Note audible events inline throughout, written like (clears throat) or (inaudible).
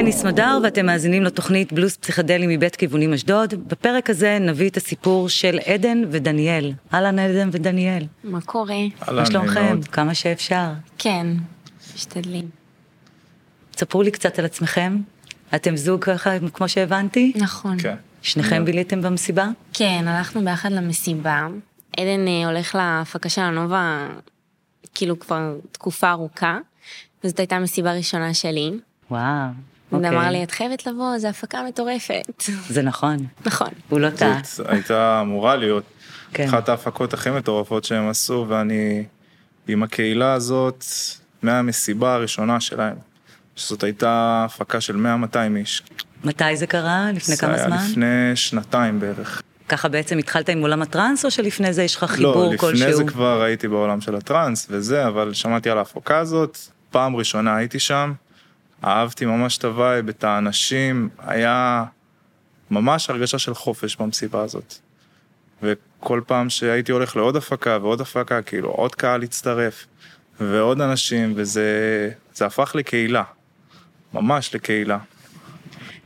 אני סמדר ואתם מאזינים לתוכנית בלוס פסיכדלי מבית כיוונים אשדוד. בפרק הזה נביא את הסיפור של עדן ודניאל. אהלן עדן ודניאל. מה קורה? מה שלומכם? כמה שאפשר. כן, משתדלים. ספרו לי קצת על עצמכם. אתם זוג ככה, כמו שהבנתי? נכון. כן. שניכם ביליתם במסיבה? כן, הלכנו ביחד למסיבה. עדן אה, הולך להפקה של הנובה, כאילו כבר תקופה ארוכה, וזאת הייתה מסיבה ראשונה שלי. וואו. הוא אוקיי. אמר לי, את חייבת לבוא, זו הפקה מטורפת. זה נכון, נכון. הוא לא טעה. זאת הייתה אמורה להיות כן. אחת ההפקות הכי מטורפות שהם עשו, ואני עם הקהילה הזאת מהמסיבה הראשונה שלהם. שזאת הייתה הפקה של 100-200 איש. מתי זה קרה? לפני כמה זה זמן? היה לפני שנתיים בערך. ככה בעצם התחלת עם עולם הטראנס, או שלפני זה יש לך חיבור לא, כלשהו? לפני זה כבר הייתי בעולם של הטראנס וזה, אבל שמעתי על ההפקה הזאת, פעם ראשונה הייתי שם, אהבתי ממש את ה vibe, את האנשים, היה ממש הרגשה של חופש במסיבה הזאת. וכל פעם שהייתי הולך לעוד הפקה ועוד הפקה, כאילו עוד קהל הצטרף, ועוד אנשים, וזה זה הפך לקהילה, ממש לקהילה.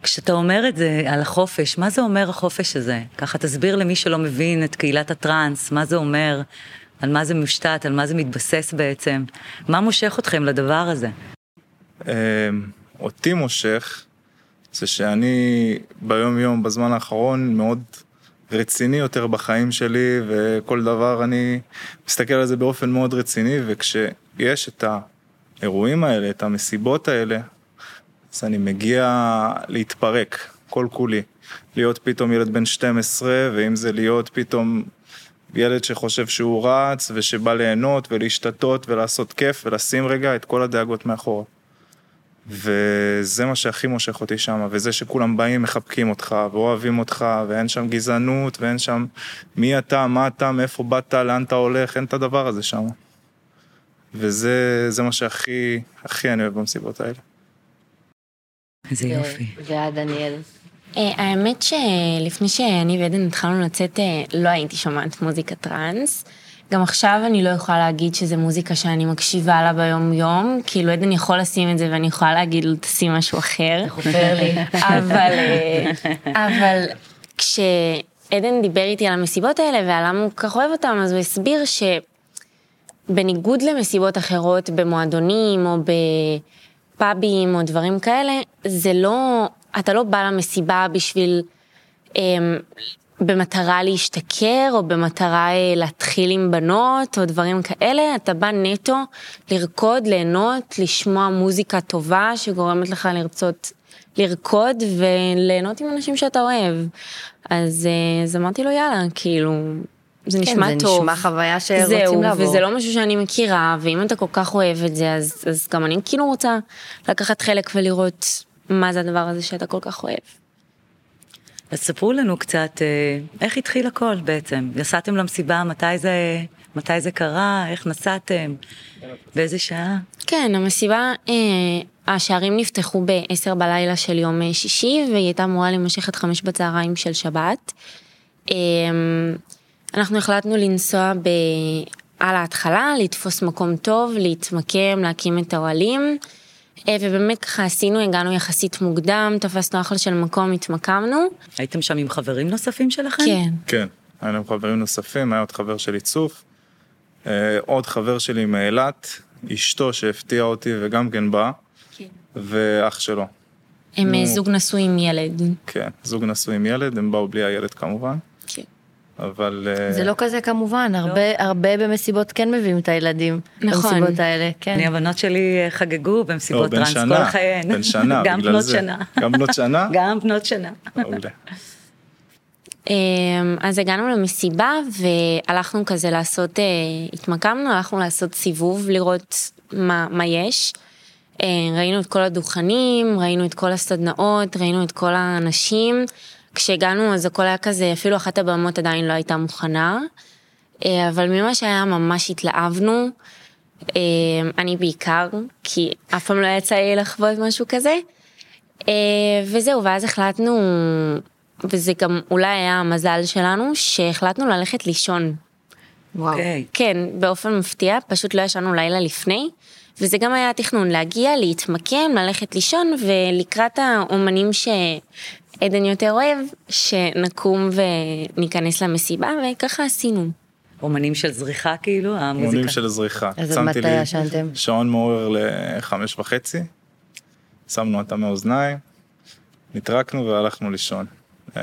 כשאתה אומר את זה על החופש, מה זה אומר החופש הזה? ככה תסביר למי שלא מבין את קהילת הטראנס, מה זה אומר, על מה זה מושתת, על מה זה מתבסס בעצם, מה מושך אתכם לדבר הזה? אמ, אותי מושך, זה שאני ביום יום בזמן האחרון מאוד רציני יותר בחיים שלי, וכל דבר אני מסתכל על זה באופן מאוד רציני, וכשיש את האירועים האלה, את המסיבות האלה, אז אני מגיע להתפרק, כל כולי. להיות פתאום ילד בן 12, ואם זה להיות פתאום ילד שחושב שהוא רץ, ושבא ליהנות ולהשתתות ולעשות כיף, ולשים רגע את כל הדאגות מאחורה. וזה מה שהכי מושך אותי שם, וזה שכולם באים, מחבקים אותך, ואוהבים אותך, ואין שם גזענות, ואין שם מי אתה, מה אתה, מאיפה באת, לאן אתה הולך, אין את הדבר הזה שם. וזה זה מה שהכי, הכי אני אוהב במסיבות האלה. איזה יופי. ועד דניאל. אה, האמת שלפני שאני ועדן התחלנו לצאת, אה, לא הייתי שומעת מוזיקה טראנס. גם עכשיו אני לא יכולה להגיד שזו מוזיקה שאני מקשיבה לה ביום יום, כאילו עדן יכול לשים את זה ואני יכולה להגיד לו תשים משהו אחר. אבל, אה, אבל כשעדן דיבר איתי על המסיבות האלה ועל למה הוא כך אוהב אותם, אז הוא הסביר שבניגוד למסיבות אחרות במועדונים או בפאבים או דברים כאלה, זה לא, אתה לא בא למסיבה בשביל, אמ, במטרה להשתכר או במטרה אה, להתחיל עם בנות או דברים כאלה, אתה בא נטו לרקוד, ליהנות, לשמוע מוזיקה טובה שגורמת לך לרצות לרקוד וליהנות עם אנשים שאתה אוהב. אז, אה, אז אמרתי לו יאללה, כאילו, זה נשמע כן, זה טוב. נשמע חוויה שרוצים זהו, לעבור. וזה לא משהו שאני מכירה, ואם אתה כל כך אוהב את זה, אז, אז גם אני כאילו רוצה לקחת חלק ולראות מה זה הדבר הזה שאתה כל כך אוהב. אז ספרו לנו קצת, אה, איך התחיל הכל בעצם? נסעתם למסיבה, מתי זה, מתי זה קרה, איך נסעתם, באיזה שעה? כן, המסיבה, אה, השערים נפתחו ב-10 בלילה של יום אה, שישי, והיא הייתה אמורה להימשך עד 5 בצהריים של שבת. אה, אנחנו החלטנו לנסוע ב... על ההתחלה, לתפוס מקום טוב, להתמקם, להקים את האוהלים. אה, ובאמת ככה עשינו, הגענו יחסית מוקדם, תפסנו אחלה של מקום, התמקמנו. הייתם שם עם חברים נוספים שלכם? כן. כן, היה לנו חברים נוספים, היה עוד חבר שלי צוף, אה, עוד חבר שלי מאילת, אשתו שהפתיעה אותי וגם כן באה, כן. ואח שלו. הם אה, נו. זוג נשוי עם ילד. כן, זוג נשוי עם ילד, הם באו בלי הילד כמובן. אבל... אה, זה לא כזה כמובן, הרבה, הרבה במסיבות כן מביאים את הילדים. נכון. במסיבות האלה, כן. אני, הבנות שלי אה, חגגו לא, במסיבות בן טראנס שנה, כל חייהן. בן שנה, (laughs) גם בגלל בנות זה. שנה. גם בנות שנה? (laughs) גם בנות שנה. אמ, אז הגענו למסיבה והלכנו כזה לעשות, אה, התמקמנו, הלכנו לעשות סיבוב, לראות מה, מה יש. אה, ראינו את כל הדוכנים, ראינו את כל הסדנאות, ראינו את כל האנשים. כשהגענו אז הכל היה כזה, אפילו אחת הבמות עדיין לא הייתה מוכנה. אה, אבל ממה שהיה ממש התלהבנו. אה, אני בעיקר, כי אף פעם לא יצא לי לחוות משהו כזה. אה, וזהו, ואז החלטנו, וזה גם אולי היה המזל שלנו, שהחלטנו ללכת לישון. וואו. אוקיי. כן, באופן מפתיע, פשוט לא ישנו לילה לפני, וזה גם היה התכנון, להגיע, להתמקם, ללכת לישון, ולקראת האומנים שעדן יותר אוהב, שנקום וניכנס למסיבה, וככה עשינו. אומנים של זריחה כאילו, המוזיקה. אימונים של זריחה. אז עד מתי לי ישנתם? שעון מעורר לחמש וחצי, שמנו אותה מאוזניים, נטרקנו והלכנו לישון. אמ,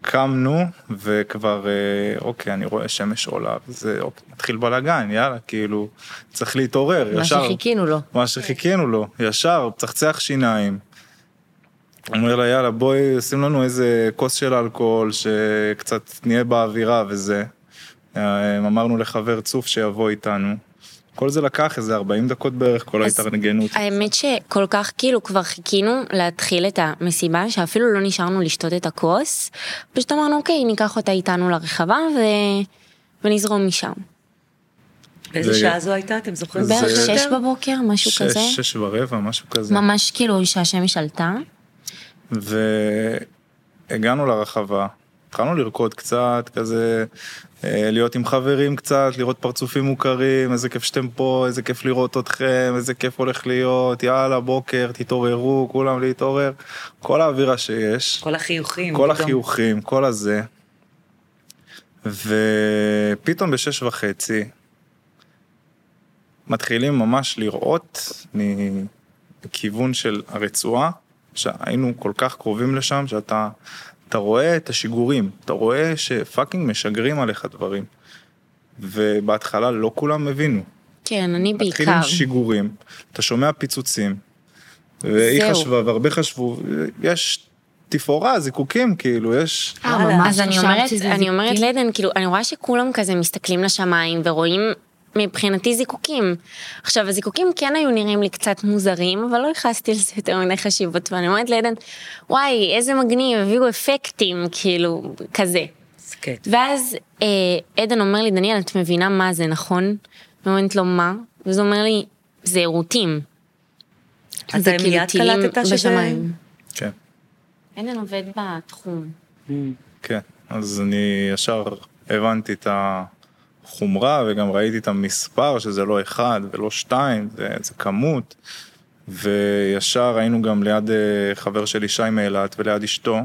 קמנו וכבר אה, אוקיי אני רואה שמש עולה וזה אוקיי, מתחיל בלאגן יאללה כאילו צריך להתעורר מה ישר שחיכינו לו. מה שחיכינו לו ישר צחצח שיניים. אומר לה יאללה בואי שים לנו איזה כוס של אלכוהול שקצת נהיה באווירה וזה. אה, אמרנו לחבר צוף שיבוא איתנו. כל זה לקח איזה 40 דקות בערך כל ההתארגנות. האמת שכל כך כאילו כבר חיכינו להתחיל את המסיבה, שאפילו לא נשארנו לשתות את הכוס, פשוט אמרנו אוקיי, ניקח אותה איתנו לרחבה ו... ונזרום משם. באיזה זה- שעה זו הייתה, אתם זוכרים? זה- בערך יותר? שש בבוקר, משהו שש, כזה. שש ורבע משהו כזה. ממש כאילו שהשמש עלתה. והגענו לרחבה, התחלנו לרקוד קצת, כזה, אה, להיות עם חברים קצת, לראות פרצופים מוכרים, איזה כיף שאתם פה, איזה כיף לראות אתכם, איזה כיף הולך להיות, יאללה, בוקר, תתעוררו, כולם להתעורר, כל האווירה שיש, כל החיוכים. כל פתאום. החיוכים, כל הזה. ופתאום בשש וחצי, מתחילים ממש לראות מכיוון של הרצועה, שהיינו כל כך קרובים לשם, שאתה אתה רואה את השיגורים, אתה רואה שפאקינג משגרים עליך דברים. ובהתחלה לא כולם הבינו. כן, אני מתחילים בעיקר. עם שיגורים, אתה שומע פיצוצים, והיא זהו. חשבה והרבה חשבו, יש תפאורה, זיקוקים, כאילו, יש... אה, אז אני אומרת, אני אומרת? לעדן, כאילו, אני רואה שכולם כזה מסתכלים לשמיים ורואים מבחינתי זיקוקים. עכשיו, הזיקוקים כן היו נראים לי קצת מוזרים, אבל לא ייחסתי לזה יותר מדי חשיבות, ואני אומרת לעדן, וואי, איזה מגניב, הביאו אפקטים, כאילו, כזה. סקט. ואז אה, עדן אומר לי, דניאל, את מבינה מה זה, נכון? אני אומרת לו, מה? ואז הוא אומר לי, זה עירותים. אתה זה כאילו מיד טילים בשמיים. כן. עדן עובד בתחום. כן, אז אני ישר הבנתי את החומרה וגם ראיתי את המספר שזה לא אחד ולא שתיים, זה, זה כמות. וישר היינו גם ליד אה, חבר שלי שי מאילת וליד אשתו.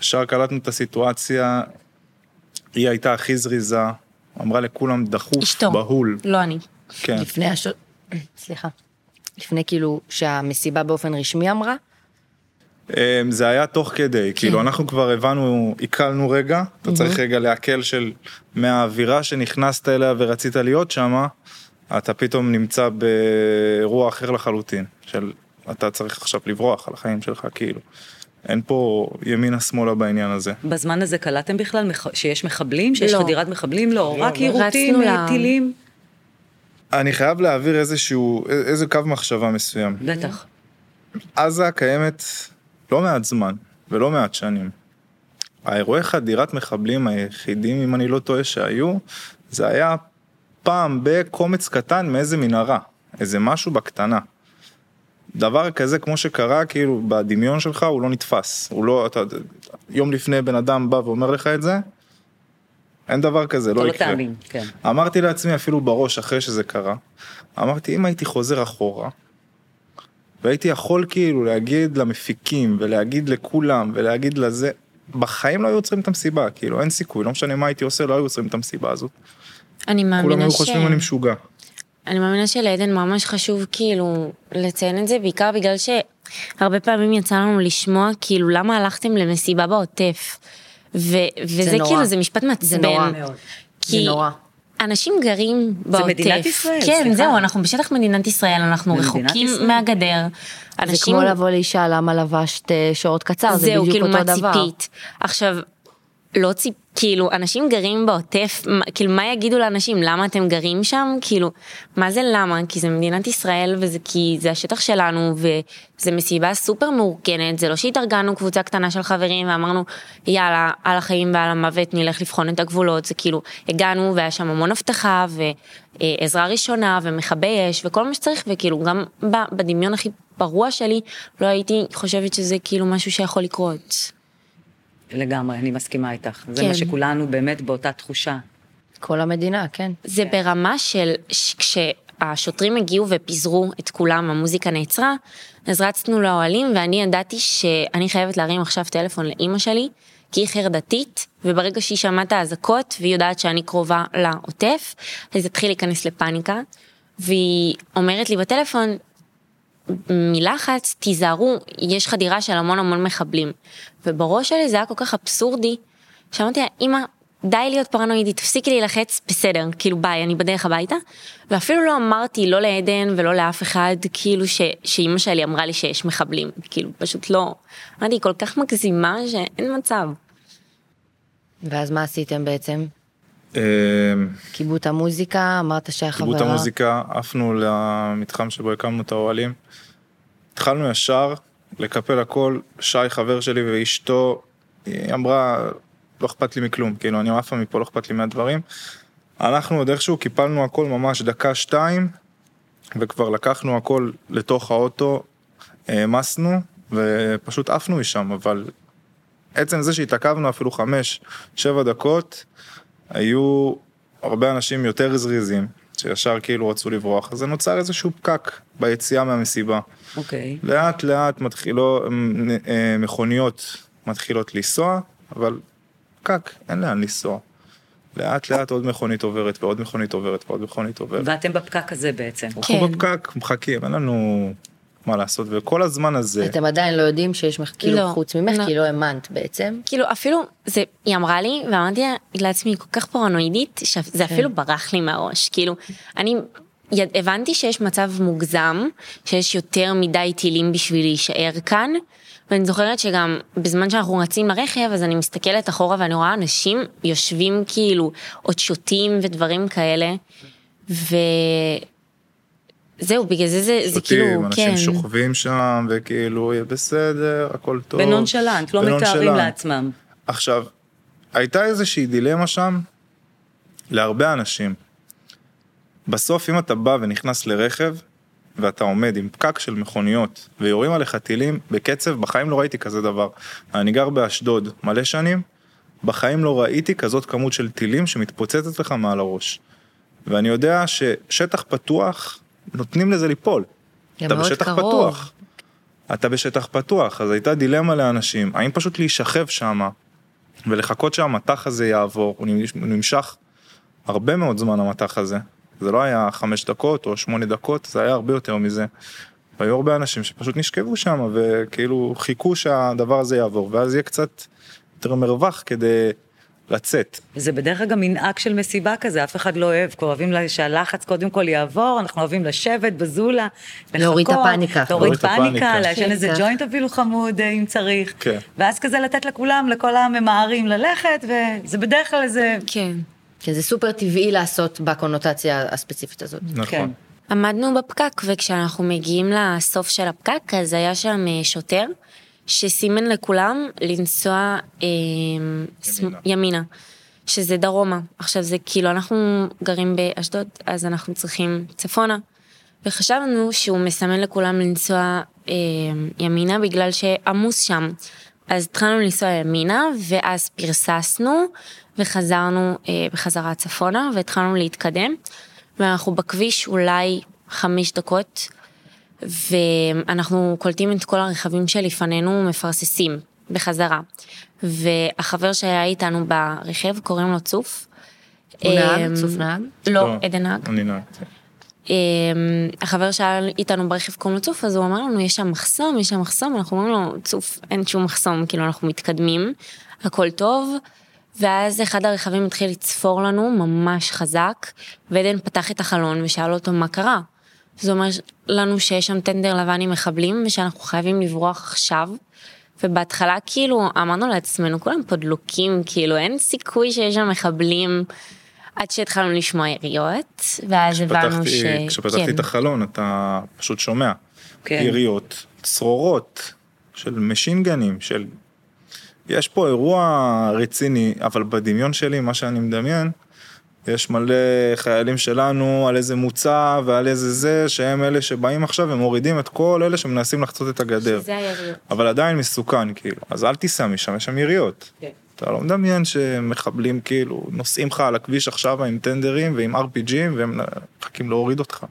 ישר קלטנו את הסיטואציה, היא הייתה הכי זריזה, אמרה לכולם דחוף, אשתו. בהול. לא אני. כן, לפני הש... (clears throat) סליחה. לפני כאילו שהמסיבה באופן רשמי אמרה? אה, זה היה תוך כדי, כאילו אנחנו כבר הבנו, עיכלנו רגע, אתה צריך רגע לעכל של מהאווירה שנכנסת אליה ורצית להיות שמה, אתה פתאום נמצא באירוע אחר לחלוטין, של אתה צריך עכשיו לברוח על החיים שלך, כאילו. אין פה ימינה שמאלה בעניין הזה. בזמן הזה קלטתם בכלל מח- שיש מחבלים? שיש לא. חדירת מחבלים? לא, רק לא. יירוטים, רצנו אה, ל- טילים? אני חייב להעביר איזשהו, איזה קו מחשבה מסוים. בטח. עזה קיימת לא מעט זמן ולא מעט שנים. האירועי חדירת מחבלים היחידים, אם אני לא טועה, שהיו, זה היה פעם בקומץ קטן מאיזה מנהרה, איזה משהו בקטנה. דבר כזה כמו שקרה כאילו בדמיון שלך הוא לא נתפס הוא לא אתה יום לפני בן אדם בא ואומר לך את זה. אין דבר כזה לא לא יקרה. תאמין, כן. אמרתי לעצמי אפילו בראש אחרי שזה קרה, אמרתי אם הייתי חוזר אחורה, והייתי יכול כאילו להגיד למפיקים ולהגיד לכולם ולהגיד לזה, בחיים לא היו עוצרים את המסיבה, כאילו אין סיכוי, לא משנה מה הייתי עושה, לא היו עוצרים את המסיבה הזאת. אני כולם מאמינה היו ש... חושבים אני משוגע. אני מאמינה שלעדן ממש חשוב כאילו לציין את זה, בעיקר בגלל שהרבה פעמים יצא לנו לשמוע כאילו למה הלכתם למסיבה בעוטף. ו- וזה נורא. כאילו זה משפט מעצבן. זה נורא. מאוד. כי זה נורא. אנשים גרים בעוטף. מדינת ישראל, כן, סליחה. זהו, אנחנו בשטח מדינת ישראל, אנחנו במדינת רחוקים ישראל. מהגדר. זה אנשים... כמו לבוא לאישה למה לבשת אה, שורט קצר, זה זהו, בדיוק כאילו אותו מה דבר. ציפית. עכשיו, לא ציפ... כאילו, אנשים גרים בעוטף, כאילו, מה יגידו לאנשים? למה אתם גרים שם? כאילו, מה זה למה? כי זה מדינת ישראל, וזה כי זה השטח שלנו, וזה מסיבה סופר מאורגנת, זה לא שהתארגנו קבוצה קטנה של חברים ואמרנו, יאללה, על החיים ועל המוות נלך לבחון את הגבולות, זה כאילו, הגענו והיה שם המון אבטחה, ועזרה ראשונה, ומכבי אש, וכל מה שצריך, וכאילו, גם בדמיון הכי פרוע שלי, לא הייתי חושבת שזה כאילו משהו שיכול לקרות. לגמרי, אני מסכימה איתך. זה כן. מה שכולנו באמת באותה תחושה. כל המדינה, כן. זה ברמה של כשהשוטרים הגיעו ופיזרו את כולם, המוזיקה נעצרה, אז רצנו לאוהלים ואני ידעתי שאני חייבת להרים עכשיו טלפון לאימא שלי, כי היא חרדתית, וברגע שהיא שמעה את האזעקות והיא יודעת שאני קרובה לעוטף, אז היא תתחיל להיכנס לפאניקה, והיא אומרת לי בטלפון, מלחץ, תיזהרו, יש חדירה של המון המון מחבלים. ובראש שלי זה היה כל כך אבסורדי, שאמרתי לה, אמא, די להיות פרנואידית, תפסיקי להילחץ, בסדר, כאילו ביי, אני בדרך הביתה. ואפילו לא אמרתי לא לעדן ולא לאף אחד, כאילו שאימא שלי אמרה לי שיש מחבלים, כאילו פשוט לא. אמרתי, היא כל כך מגזימה שאין מצב. ואז מה עשיתם בעצם? כיבו את המוזיקה, אמרת שהחברה... קיבלו את המוזיקה, עפנו למתחם שבו הקמנו את האוהלים. התחלנו ישר לקפל הכל, שי חבר שלי ואשתו, היא אמרה, לא אכפת לי מכלום, כאילו אני עפה מפה, לא אכפת לי מהדברים. אנחנו עוד איכשהו קיפלנו הכל ממש דקה שתיים, וכבר לקחנו הכל לתוך האוטו, העמסנו, ופשוט עפנו משם, אבל עצם זה שהתעכבנו אפילו חמש, שבע דקות, היו הרבה אנשים יותר זריזים, שישר כאילו רצו לברוח, אז זה נוצר איזשהו פקק ביציאה מהמסיבה. אוקיי. לאט לאט מתחילו, אה, מכוניות מתחילות לנסוע, אבל פקק, אין לאן לנסוע. לאט לאט עוד מכונית עוברת ועוד מכונית עוברת ועוד מכונית עוברת. ואתם בפקק הזה בעצם. אנחנו כן. בפקק, מחכים, אין לנו מה לעשות, וכל הזמן הזה, אתם עדיין לא יודעים שיש מח... כאילו לא, חוץ ממך, לא. כי לא האמנת בעצם. כאילו אפילו, זה, היא אמרה לי, ואמרתי לעצמי, היא כל כך פרנואידית, שזה אפילו ברח לי מהראש, כאילו, אני הבנתי שיש מצב מוגזם, שיש יותר מדי טילים בשביל להישאר כאן, ואני זוכרת שגם בזמן שאנחנו רצים לרכב, אז אני מסתכלת אחורה ואני רואה אנשים יושבים כאילו, עוד שותים ודברים כאלה, וזהו, בגלל זה זה, זה כאילו, אנשים כן. שוכבים שם, וכאילו, יהיה בסדר, הכל טוב. בנונשלנט, לא מתארים בנונשלנט. לעצמם. עכשיו, הייתה איזושהי דילמה שם להרבה אנשים. בסוף אם אתה בא ונכנס לרכב ואתה עומד עם פקק של מכוניות ויורים עליך טילים בקצב, בחיים לא ראיתי כזה דבר. אני גר באשדוד מלא שנים, בחיים לא ראיתי כזאת כמות של טילים שמתפוצצת לך מעל הראש. ואני יודע ששטח פתוח, נותנים לזה ליפול. אתה בשטח קרוב. פתוח. אתה בשטח פתוח, אז הייתה דילמה לאנשים, האם פשוט להישכב שם ולחכות שהמטח הזה יעבור, הוא נמש- הוא נמשך הרבה מאוד זמן המטח הזה, זה לא היה חמש דקות או שמונה דקות, זה היה הרבה יותר מזה. והיו הרבה אנשים שפשוט נשכבו שם וכאילו חיכו שהדבר הזה יעבור, ואז יהיה קצת יותר מרווח כדי לצאת. זה בדרך כלל גם מנהג של מסיבה כזה, אף אחד לא אוהב, כבר אוהבים שהלחץ קודם כל יעבור, אנחנו אוהבים לשבת בזולה, להוריד את הפאניקה. להוריד פאניקה, הפאניקה. לעשן כן, איזה כן. ג'וינט אפילו חמוד אה, אם צריך, כן. ואז כזה לתת לכולם, לכל הממהרים ללכת, וזה בדרך כלל איזה, כן. כן, זה סופר טבעי לעשות בקונוטציה הספציפית הזאת. כן. נכון. עמדנו בפקק, וכשאנחנו מגיעים לסוף של הפקק, אז היה שם אה, שוטר, שסימן לכולם לנסוע אה, ימינה. ימינה, שזה דרומה. עכשיו זה כאילו, אנחנו גרים באשדוד, אז אנחנו צריכים צפונה, וחשבנו שהוא מסמן לכולם לנסוע אה, ימינה בגלל שעמוס שם. אז התחלנו לנסוע ימינה, ואז פרססנו, וחזרנו אה, בחזרה צפונה, והתחלנו להתקדם. ואנחנו בכביש אולי חמש דקות, ואנחנו קולטים את כל הרכבים שלפנינו מפרססים בחזרה. והחבר שהיה איתנו ברכב, קוראים לו צוף. הוא נהג? אמ, צוף נהג? לא, עדן נהג. אני נהגתי. אמ, החבר שהיה איתנו ברכב קוראים לו צוף, אז הוא אמר לנו, יש שם מחסום, יש שם מחסום, אנחנו אומרים לו, צוף, אין שום מחסום, כאילו אנחנו מתקדמים, הכל טוב. ואז אחד הרכבים התחיל לצפור לנו ממש חזק, ועדן פתח את החלון ושאל אותו מה קרה. זה אומר לנו שיש שם טנדר לבן עם מחבלים, ושאנחנו חייבים לברוח עכשיו. ובהתחלה כאילו אמרנו לעצמנו, כולם פה דלוקים, כאילו אין סיכוי שיש שם מחבלים, עד שהתחלנו לשמוע יריות, ואז הבנו ש... כשפתחתי, כן. את החלון אתה פשוט שומע כן. יריות, צרורות של משינגנים, של... יש פה אירוע רציני, אבל בדמיון שלי, מה שאני מדמיין, יש מלא חיילים שלנו על איזה מוצא ועל איזה זה, שהם אלה שבאים עכשיו ומורידים את כל אלה שמנסים לחצות את הגדר. זה היריות. אבל עדיין מסוכן כאילו, אז אל תיסע משם, יש שם יריות. כן. אתה לא מדמיין שמחבלים כאילו נוסעים לך על הכביש עכשיו עם טנדרים ועם RPGים והם מחכים להוריד אותך.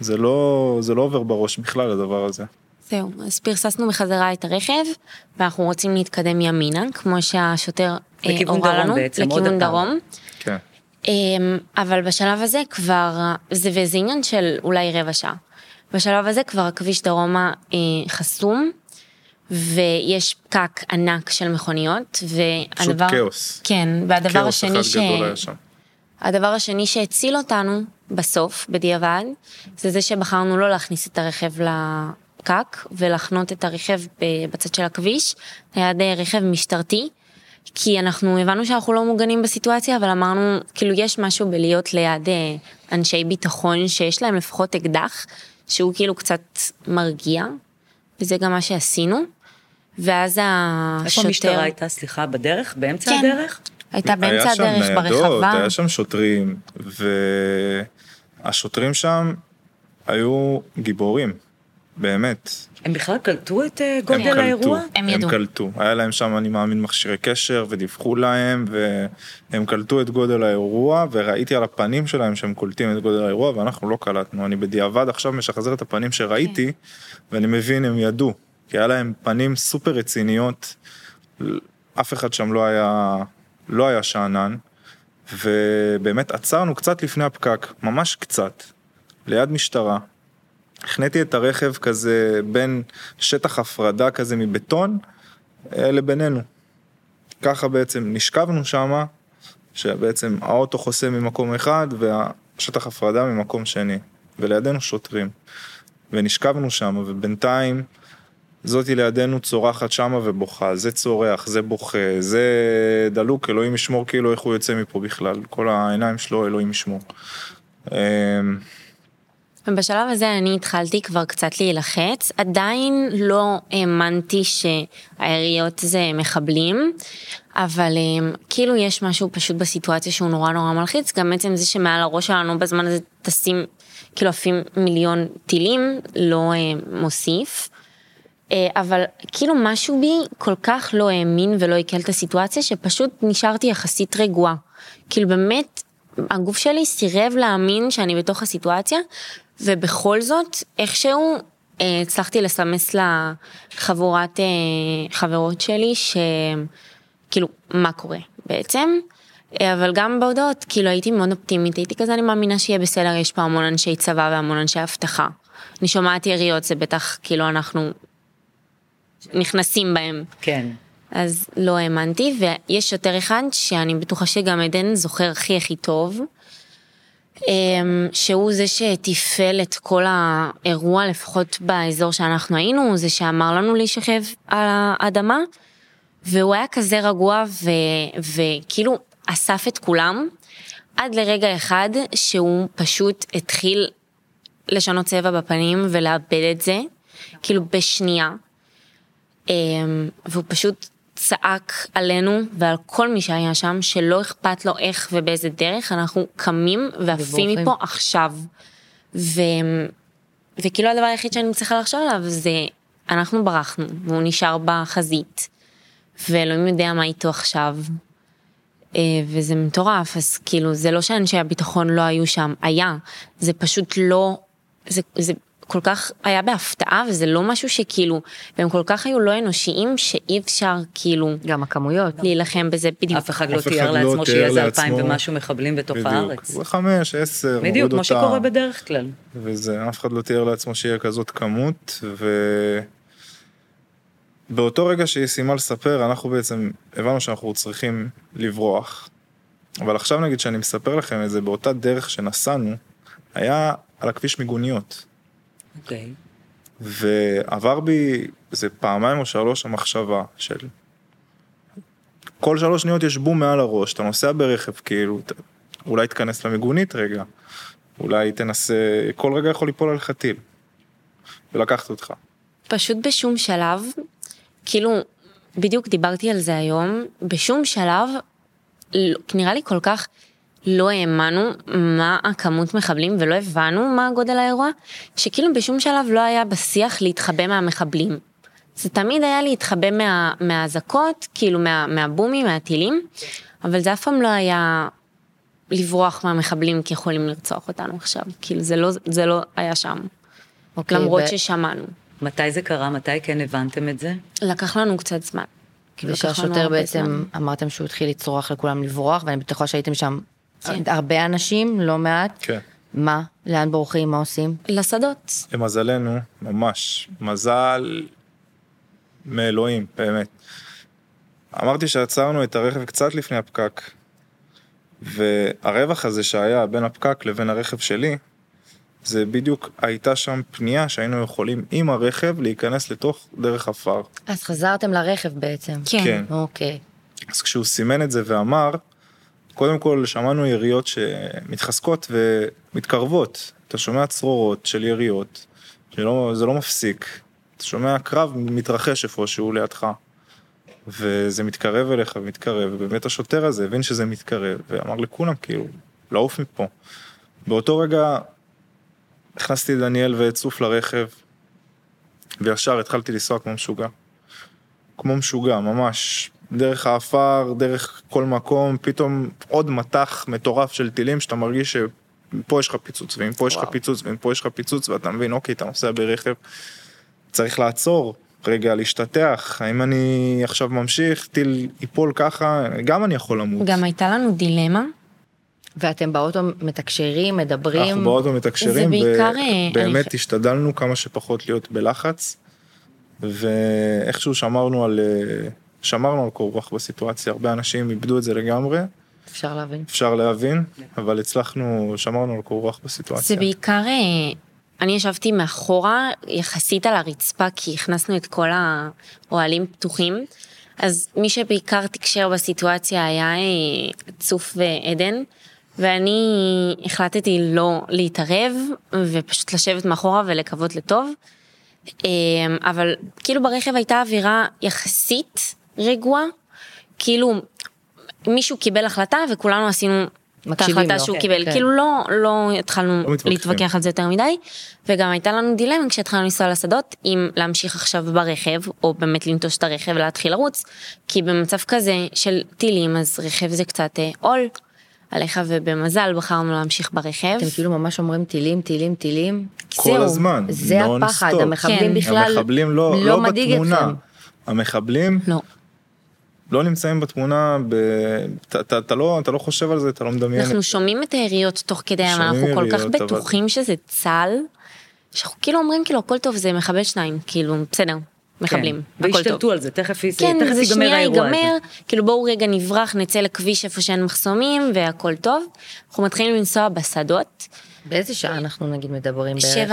זה לא, זה לא עובר בראש בכלל הדבר הזה. זהו, אז פרססנו בחזרה את הרכב, ואנחנו רוצים להתקדם ימינה, כמו שהשוטר אה, לכיוון הורה דרום לנו, בעצם, עוד לכיוון הפעם. דרום. כן. אמ, אבל בשלב הזה כבר, זה וזה עניין של אולי רבע שעה. בשלב הזה כבר הכביש דרומה אה, חסום, ויש פקק ענק של מכוניות, פשוט והדבר... כאוס. כן, והדבר כאוס השני אחד ש... גדול היה שם. הדבר השני שהציל אותנו בסוף, בדיעבד, זה זה שבחרנו לא להכניס את הרכב לפקק ולחנות את הרכב ב- בצד של הכביש, ליד אה, רכב משטרתי, כי אנחנו הבנו שאנחנו לא מוגנים בסיטואציה, אבל אמרנו, כאילו יש משהו בלהיות ליד אה, אנשי ביטחון שיש להם לפחות אקדח, שהוא כאילו קצת מרגיע, וזה גם מה שעשינו. ואז השוטר... איפה המשטרה הייתה, סליחה, בדרך? באמצע כן. הדרך? הייתה באמצע היה שם הדרך ניידות, ברחבה. היה שם שוטרים, והשוטרים שם היו גיבורים, באמת. הם בכלל קלטו את אה, הם גודל קלטו, האירוע? הם הם ידעו. קלטו. היה להם שם, אני מאמין, מכשירי קשר, ודיווחו להם, והם קלטו את גודל האירוע, וראיתי על הפנים שלהם שהם קולטים את גודל האירוע, ואנחנו לא קלטנו. אני בדיעבד עכשיו משחזר את הפנים שראיתי, ואני מבין, הם ידעו. כי היה להם פנים סופר רציניות, אף אחד שם לא היה, לא היה שאנן, ובאמת עצרנו קצת לפני הפקק, ממש קצת, ליד משטרה. החניתי את הרכב כזה בין שטח הפרדה כזה מבטון אה, לבינינו. ככה בעצם נשכבנו שמה, שבעצם האוטו חוסם ממקום אחד והשטח הפרדה ממקום שני, ולידינו שוטרים. ונשכבנו שם, ובינתיים זאתי לידינו צורחת שמה ובוכה, זה צורח, זה בוכה, זה דלוק, אלוהים ישמור כאילו איך הוא יוצא מפה בכלל, כל העיניים שלו אלוהים ישמור. אמ, ובשלב הזה אני התחלתי כבר קצת להילחץ, עדיין לא האמנתי שהיריות זה מחבלים, אבל אה, כאילו יש משהו פשוט בסיטואציה שהוא נורא נורא מלחיץ, גם בעצם זה שמעל הראש שלנו בזמן הזה טסים כאילו עפים מיליון טילים, לא אה, מוסיף. אה, אבל כאילו משהו בי כל כך לא האמין ולא עיכל את הסיטואציה, שפשוט נשארתי יחסית רגועה. כאילו באמת, הגוף שלי סירב להאמין שאני בתוך הסיטואציה, ובכל זאת, איכשהו אה, הצלחתי לסמס לחבורת אה, חברות שלי, שכאילו, מה קורה בעצם. אה, אבל גם בהודעות, כאילו הייתי מאוד אופטימית, הייתי כזה, אני מאמינה שיהיה בסדר, יש פה המון אנשי צבא והמון אנשי אבטחה. אני שומעת יריות, זה בטח כאילו אנחנו נכנסים בהם. כן. אז לא האמנתי, ויש שוטר אחד שאני בטוחה שגם עדן זוכר הכי הכי טוב, שהוא זה שתפעל את כל האירוע, לפחות באזור שאנחנו היינו, הוא זה שאמר לנו להישכב על האדמה, והוא היה כזה רגוע ו, וכאילו אסף את כולם, עד לרגע אחד שהוא פשוט התחיל לשנות צבע בפנים ולאבד את זה, כאילו בשנייה. אמ, והוא פשוט צעק עלינו ועל כל מי שהיה שם, שלא אכפת לו איך ובאיזה דרך, אנחנו קמים ועפים. מפה עכשיו. ו... וכאילו הדבר היחיד שאני צריכה לחשוב עליו זה, אנחנו ברחנו, והוא נשאר בחזית, ואלוהים יודע מה איתו עכשיו. אה, וזה מטורף, אז כאילו, זה לא שאנשי הביטחון לא היו שם, היה, זה פשוט לא, זה, זה כל כך היה בהפתעה, וזה לא משהו שכאילו, והם כל כך היו לא אנושיים, שאי אפשר כאילו גם הכמויות. להילחם בזה בדיוק. אף אחד לא תיאר לא לעצמו שיהיה איזה. אלפיים ומשהו מחבלים בתוך בדיוק. הארץ. זה חמש, עשר, בדיוק, מוריד כמו אותם. שקורה בדרך כלל. וזה, אף אחד לא תיאר לעצמו שיהיה כזאת כמות, ו... באותו רגע שהיא סיימה לספר, אנחנו בעצם הבנו שאנחנו צריכים לברוח. אבל עכשיו נגיד שאני מספר לכם את זה, באותה דרך שנסענו, היה על הכביש מיגוניות. אוקיי. ועבר בי איזה פעמיים או שלוש המחשבה של כל שלוש שניות יש בום מעל הראש, אתה נוסע ברכב כאילו, ת- אולי תיכנס למיגונית רגע, אולי תנסה, כל רגע יכול ליפול עליך טיל ולקחת אותך. פשוט בשום שלב, כאילו, בדיוק דיברתי על זה היום, בשום שלב, נראה לי כל כך לא האמנו מה הכמות מחבלים ולא הבנו מה גודל האירוע, שכאילו בשום שלב לא היה בשיח להתחבא מהמחבלים. זה תמיד היה להתחבא מה, מהאזעקות, כאילו מה, מהבומים, מהטילים, אבל זה אף פעם לא היה לברוח מהמחבלים כי יכולים לרצוח אותנו עכשיו, כאילו זה לא, זה לא היה שם, אוקיי, למרות ו- ששמענו. מתי זה קרה? מתי כן הבנתם את זה? לקח לנו קצת זמן. כאילו, הרבה בעצם, זמן. אמרתם שהוא התחיל לצרוח לכולם לברוח, ואני בטוחה שהייתם שם. הרבה אנשים, לא מעט. כן. מה? לאן בורחים? מה עושים? לשדות. למזלנו, ממש, מזל מאלוהים, באמת. אמרתי שעצרנו את הרכב קצת לפני הפקק, והרווח הזה שהיה בין הפקק לבין הרכב שלי, זה בדיוק הייתה שם פנייה שהיינו יכולים עם הרכב להיכנס לתוך דרך עפר. אז חזרתם לרכב בעצם. כן. כן. אוקיי. אז כשהוא סימן את זה ואמר, קודם כל שמענו יריות שמתחזקות ומתקרבות. אתה שומע צרורות של יריות, שלא, זה לא מפסיק. אתה שומע קרב מתרחש איפשהו לידך. וזה מתקרב אליך ומתקרב, ובאמת השוטר הזה הבין שזה מתקרב, ואמר לכולם כאילו, לעוף מפה. באותו רגע הכנסתי את דניאל ואת צוף לרכב, וישר התחלתי לנסוע כמו משוגע. כמו משוגע, ממש. דרך האפר, דרך כל מקום, פתאום עוד מטח מטורף של טילים שאתה מרגיש שפה יש לך פיצוץ, ואם פה יש לך. פיצוץ, ואם פה יש לך פיצוץ, ואתה מבין, אוקיי, אתה נוסע ברכב, צריך לעצור, רגע, להשתטח, האם אני עכשיו ממשיך, טיל ייפול ככה, גם אני יכול למות. גם הייתה לנו דילמה, ואתם באוטו מתקשרים, מדברים. אנחנו באוטו מתקשרים, בעיקר, אה, ובאמת אני- השתדלנו כמה שפחות להיות בלחץ, ואיכשהו שמרנו על, אה, שמרנו על קור רוח בסיטואציה, הרבה אנשים איבדו את זה לגמרי, אפשר להבין. אפשר להבין, אבל הצלחנו, שמרנו על קור רוח בסיטואציה. זה בעיקר, אה, אני ישבתי מאחורה יחסית על הרצפה כי הכנסנו את כל האוהלים פתוחים, אז מי שבעיקר תקשר בסיטואציה היה אה, צוף ועדן, ואני החלטתי לא להתערב ופשוט לשבת מאחורה ולקוות לטוב. אה, אבל כאילו ברכב הייתה אווירה יחסית רגועה, כאילו מישהו קיבל החלטה וכולנו עשינו את ההחלטה לו. שהוא כן, קיבל, כן. כאילו לא, לא התחלנו לא. להתווכח על זה יותר מדי, וגם הייתה לנו דילמה כשהתחלנו לנסוע לשדות, אם להמשיך עכשיו ברכב, או באמת לנטוש את הרכב ולהתחיל לרוץ, כי במצב כזה של טילים, אז רכב זה קצת אה, עול עליך, ובמזל בחרנו להמשיך ברכב. אתם כאילו ממש אומרים טילים, טילים, טילים. כל זהו, הזמן, זה הפחד, סטופ. המחבלים כן. בכלל המחבלים לא, לא לא מדאיג בתמונה. אתכם. המחבלים לא. לא נמצאים בתמונה, ב... אתה, אתה, אתה, לא, אתה לא חושב על זה, אתה לא מדמיין. אנחנו את זה. שומעים את היריות תוך כדי, אבל אנחנו כל כך יריות, אבל- בטוחים שזה צה"ל, שאנחנו כאילו אומרים כאילו הכל טוב זה מחבל שניים, כאילו בסדר, מחבלים, כן. הכל טוב. והשתלטו על זה, תכף כן, זה ייגמר שנייה האירוע הזה. ייגמר, כאילו בואו רגע נברח, נצא לכביש איפה שאין מחסומים והכל טוב. אנחנו מתחילים לנסוע בשדות, באיזה שעה אנחנו נגיד מדברים בערך?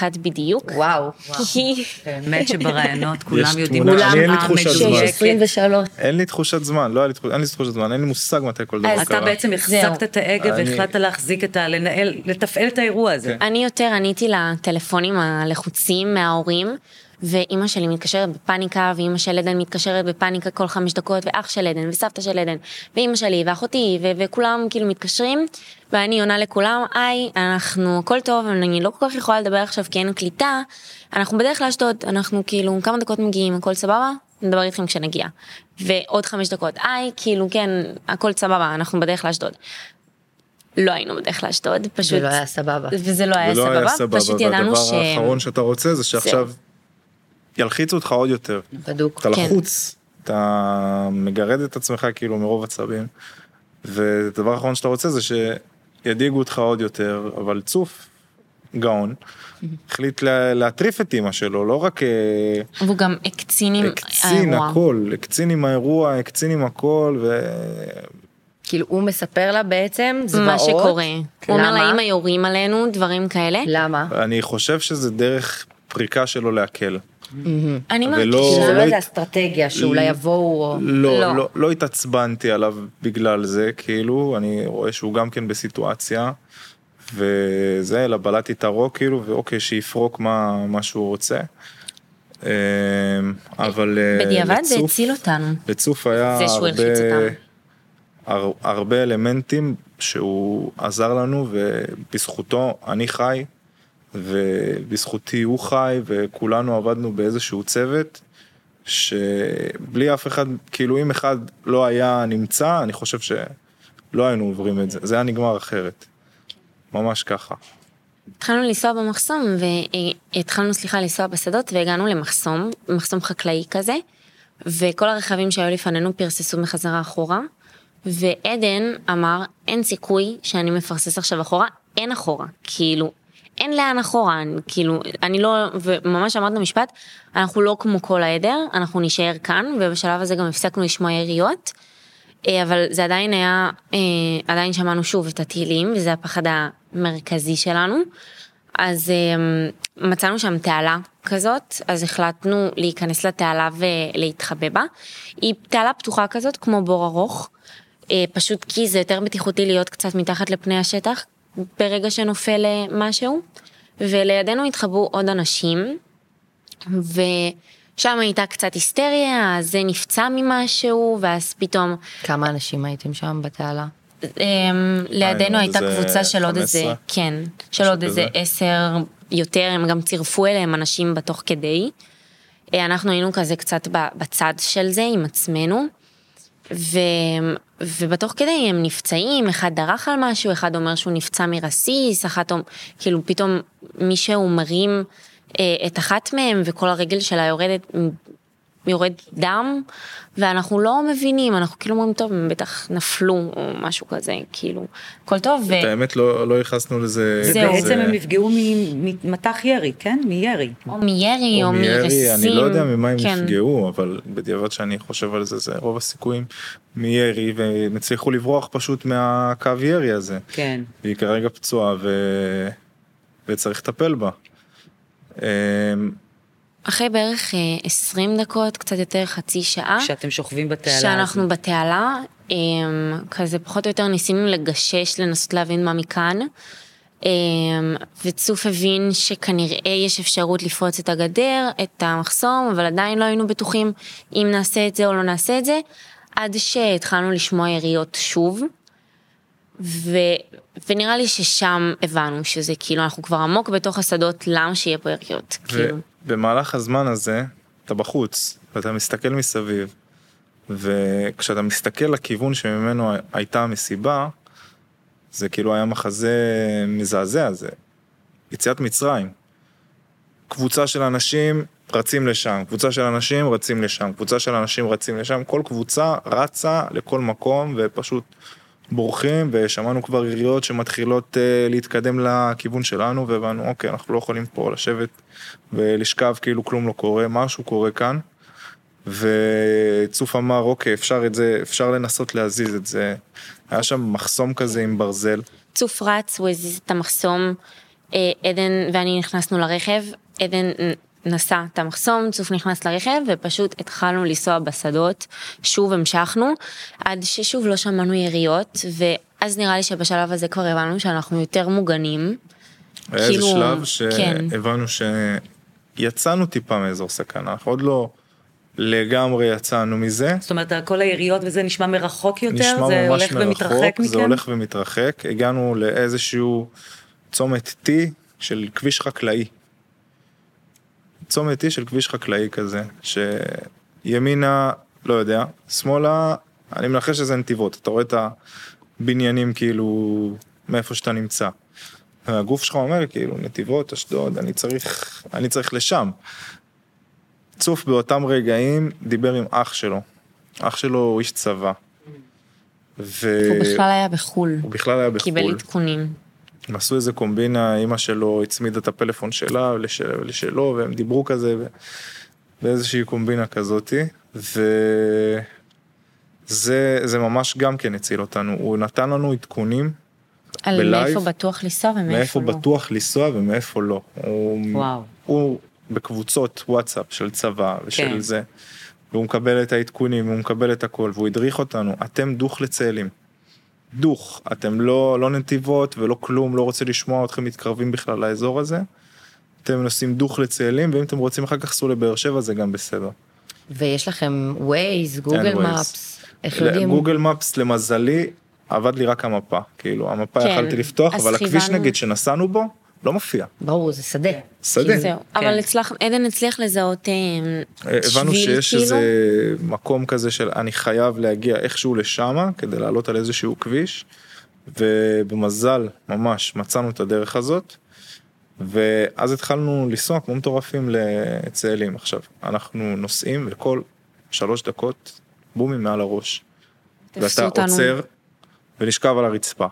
7.41 בדיוק. וואו. (laughs) באמת שברעיונות כולם יודעים מה אני אין לי תחושת זמן. המדויקת. 23. אין לי תחושת זמן, לא היה לי, תחוש- אין לי תחושת זמן, אין לי מושג מתי כל דבר אז קרה. אתה בעצם החזקת. את ההגה והחלטת להחזיק את ה... לנהל, לתפעל את האירוע הזה. כן. אני יותר עניתי לטלפונים הלחוצים מההורים, ואימא שלי מתקשרת בפאניקה, ואימא של עדן מתקשרת בפאניקה כל חמש דקות, ואח של עדן, וסבתא של עדן, ואימא שלי, ואחותי, ו- וכולם כאילו מתקשרים, ואני עונה לכולם, היי, אנחנו, הכל טוב, אני לא כל כך יכולה לדבר עכשיו כי אין קליטה, אנחנו בדרך לאשדוד, אנחנו כאילו כמה דקות מגיעים, הכל סבבה? נדבר איתכם כשנגיע. ועוד חמש דקות, היי, כאילו כן, הכל סבבה, אנחנו בדרך לאשדוד. לא היינו בדרך לאשדוד, פשוט... זה לא היה סבבה. וזה לא היה זה לא סבבה, היה סבבה, פשוט ידענו ש... והדבר האחרון שאתה רוצה זה שעכשיו ילחיצו אותך עוד יותר. בדוק. אתה כן. לחוץ, אתה מגרד את עצמך כאילו מרוב עצבים, ודבר האחרון שאתה רוצה זה שידאיגו אותך עוד יותר, אבל צוף, גאון, החליט לה- להטריף את אימא שלו, לא רק אה, והוא גם הקצין עם הקצין האירוע. הכל, הקצין עם האירוע, הקצין עם הכל, ו... כאילו הוא מספר לה בעצם זוועות. מה שקורה. הוא אומר למה? לאמא יורים עלינו, דברים כאלה. למה? אני חושב שזה דרך פריקה שלו להקל. אני מרגישה... שזה לא לא אסטרטגיה שאולי יבואו או... לא, לא. לא, לא התעצבנתי עליו בגלל זה, כאילו, אני רואה שהוא גם כן בסיטואציה, וזה, אלא בלעתי את הרוק, כאילו, ואוקיי, שיפרוק מה, שהוא רוצה. אה, אבל אה, בדיעבד זה לצוף- הציל אותנו. לצוף היה הרבה אלמנטים שהוא עזר לנו, ובזכותו אני חי, ובזכותי הוא חי, וכולנו עבדנו באיזשהו צוות, שבלי אף אחד, כאילו אם אחד לא היה נמצא, אני חושב שלא היינו עוברים את זה, זה היה נגמר אחרת. ממש ככה. התחלנו לנסוע במחסום והתחלנו סליחה לנסוע בשדות והגענו למחסום, מחסום חקלאי כזה, וכל הרכבים שהיו לפנינו פרססו מחזרה אחורה, ועדן אמר אין סיכוי שאני מפרסס עכשיו אחורה, אין אחורה, כאילו אין לאן אחורה, אני, כאילו, אני לא, וממש אמרת משפט, אנחנו לא כמו כל העדר, אנחנו נישאר כאן, ובשלב הזה גם הפסקנו לשמוע יריות, אה, אבל זה עדיין היה, אה, עדיין שמענו שוב את הטילים, וזה הפחד המרכזי שלנו. אז אה, מצאנו שם תעלה כזאת, אז החלטנו להיכנס לתעלה ולהתחבא בה. היא תעלה פתוחה כזאת, כמו בור ארוך, פשוט כי זה יותר בטיחותי להיות קצת מתחת לפני השטח, ברגע שנופל משהו, ולידינו התחבאו עוד אנשים, ושם הייתה קצת היסטריה, אז זה נפצע ממשהו, ואז פתאום... כמה אנשים הייתם שם בתעלה? אמ, לידינו הייתה קבוצה של עוד איזה, כן, של עוד איזה עשר יותר, הם גם צירפו אליהם אנשים בתוך כדי. אה, אנחנו היינו כזה קצת בצד של זה עם עצמנו. ו... ובתוך כדי הם נפצעים, אחד דרך על משהו, אחד אומר שהוא נפצע מרסיס, אחת כאילו פתאום מישהו מרים אה, את אחת מהם וכל הרגל שלה יורדת, יורד דם, ואנחנו לא מבינים, אנחנו כאילו אומרים, טוב, הם בטח נפלו או משהו כזה, כאילו, הכל טוב. את ו... האמת לא, לא ייחסנו לזה. זהו, בעצם הם נפגעו ממטח ירי, כן? מירי. או מירי או, או מרסים. אני לא יודע ממה הם כן. נפגעו, אבל בדיעבד שאני חושב על זה, זה רוב הסיכויים מירי, והם הצליחו לברוח פשוט מהקו ירי הזה. כן. והיא כרגע פצועה ו... וצריך לטפל בה. אחרי בערך 20 אה, דקות, קצת יותר חצי שעה. שאתם שוכבים בתעלה. שאנחנו הזאת. בתעלה, אמ, כזה פחות או יותר ניסינו לגשש, לנסות להבין מה מכאן. אמ, וצוף הבין שכנראה יש אפשרות לפרוץ את הגדר, את המחסום, אבל עדיין לא היינו בטוחים אם נעשה את זה או לא נעשה את זה, עד שהתחלנו לשמוע יריות שוב. ו, ונראה לי ששם הבנו שזה כאילו אנחנו כבר עמוק בתוך השדות למה שיהיה פה יריות. ו- כאילו. הזמן הזה אתה בחוץ ואתה מסתכל מסביב וכשאתה מסתכל לכיוון שממנו הייתה המסיבה זה כאילו היה מחזה מזעזע זה יציאת מצרים. קבוצה של אנשים רצים לשם, קבוצה של אנשים רצים לשם, קבוצה של אנשים רצים לשם, כל קבוצה רצה לכל מקום ופשוט בורחים ושמענו כבר יריות שמתחילות uh, להתקדם לכיוון שלנו והבנו אוקיי אנחנו לא יכולים פה לשבת ולשכב כאילו כלום לא קורה משהו קורה כאן. וצוף אמר אוקיי אפשר את זה אפשר לנסות להזיז את זה היה שם מחסום כזה עם ברזל. צוף רץ הוא הזיז את המחסום אה, עדן ואני נכנסנו לרכב עדן נסע את המחסום, צוף נכנס לרכב ופשוט התחלנו לנסוע בשדות, שוב המשכנו, עד ששוב לא שמענו יריות, ואז נראה לי שבשלב הזה כבר הבנו שאנחנו יותר מוגנים. היה כאילו, איזה שלב שהבנו כן. שיצאנו טיפה מאזור סכנה, אנחנו עוד לא לגמרי יצאנו מזה. זאת אומרת, כל היריות וזה נשמע מרחוק יותר? נשמע זה הולך מרחוק, ומתרחק מכם? זה הולך ומתרחק, הגענו לאיזשהו צומת T של כביש חקלאי. צומת T של כביש חקלאי כזה, שימינה, לא יודע, שמאלה, אני מנחש שזה נתיבות, אתה רואה את הבניינים כאילו מאיפה שאתה נמצא. והגוף שלך אומר כאילו נתיבות, אשדוד, אני צריך, אני צריך לשם. צוף באותם רגעים דיבר עם אח שלו, אח שלו הוא איש צבא. ו... הוא בכלל היה בחו"ל. הוא בכלל היה בחו"ל. קיבל עדכונים. הם עשו איזה קומבינה, אימא שלו הצמידה את הפלאפון שלה לשל, לשלו, והם דיברו כזה. באיזושהי קומבינה כזאתי, וזה ממש גם כן הציל אותנו, הוא נתן לנו עדכונים על בלייב, מאיפה בטוח לנסוע ומאיפה מאיפה לא. מאיפה בטוח לנסוע ומאיפה לא. הוא, וואו. הוא בקבוצות וואטסאפ של צבא ושל כן. זה, והוא מקבל את העדכונים, הוא מקבל את הכל, והוא הדריך אותנו, אתם דוך לצאלים. דוך, אתם לא, לא נתיבות ולא כלום, לא רוצה לשמוע אתכם מתקרבים בכלל לאזור הזה. אתם נוסעים דוך לצאלים, ואם אתם רוצים אחר כך סעו לבאר שבע זה גם בסדר. ויש לכם ווייז, גוגל מפס, איך יודעים? גוגל מפס למזלי עבד לי רק המפה, כאילו המפה כן, יכלתי לפתוח, אבל הכביש נגיד שנסענו בו, לא מופיע. ברור, זה שדה. שדה. זהו, אבל הצלח, עדן הצליח לזהות אה, הבנו שביל, שיש כאילו. איזה מקום כזה של אני חייב להגיע איכשהו לשמה כדי לעלות על איזשהו כביש ובמזל ממש מצאנו את הדרך הזאת ואז התחלנו לנסוע כמו מטורפים לצאלים עכשיו אנחנו נוסעים וכל שלוש דקות בומים מעל הראש ואתה אותנו. עוצר ונשכב על הרצפה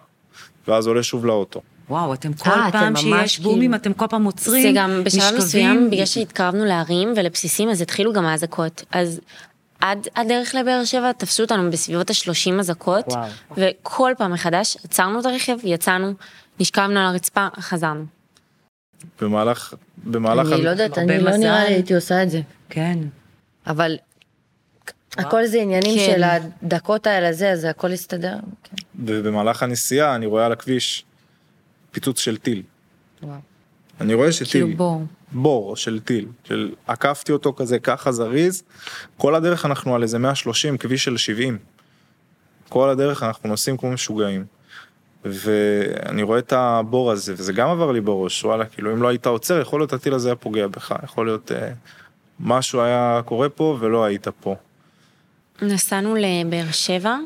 ואז עולה שוב לאוטו. וואו, אתם כל אה, אתם פעם ממש שיש בומים, כאילו- אתם כל פעם עוצרים, זה גם בשלב. מסוים, בגלל שהתקרבנו להרים ולבסיסים, אז התחילו גם האזעקות. אז עד הדרך לבאר שבע תפסו אותנו בסביבות ה-30 אזעקות. וכל פעם מחדש עצרנו את הרכב, יצאנו, נשכבנו על הרצפה, חזרנו. במהלך במהלך אני לא יודעת, אני לא. נראה לי הייתי עושה את זה. כן. אבל הכל זה עניינים כן. של הדקות האלה, זה, אז הכל יסתדר. כן. ובמהלך הנסיעה אני רואה על הכביש פיצוץ של טיל. וואו. אני רואה שטיל, כאילו בור. בור של טיל, של עקפתי אותו כזה ככה זריז, כל הדרך אנחנו על איזה 130, כביש של 70. כל הדרך אנחנו נוסעים כמו משוגעים. ואני רואה את הבור הזה, וזה גם עבר לי בראש, וואלה, כאילו אם לא היית עוצר, יכול להיות הטיל הזה היה פוגע בך, יכול להיות אה, משהו היה קורה פה ולא היית פה. נסענו לבאר שבע,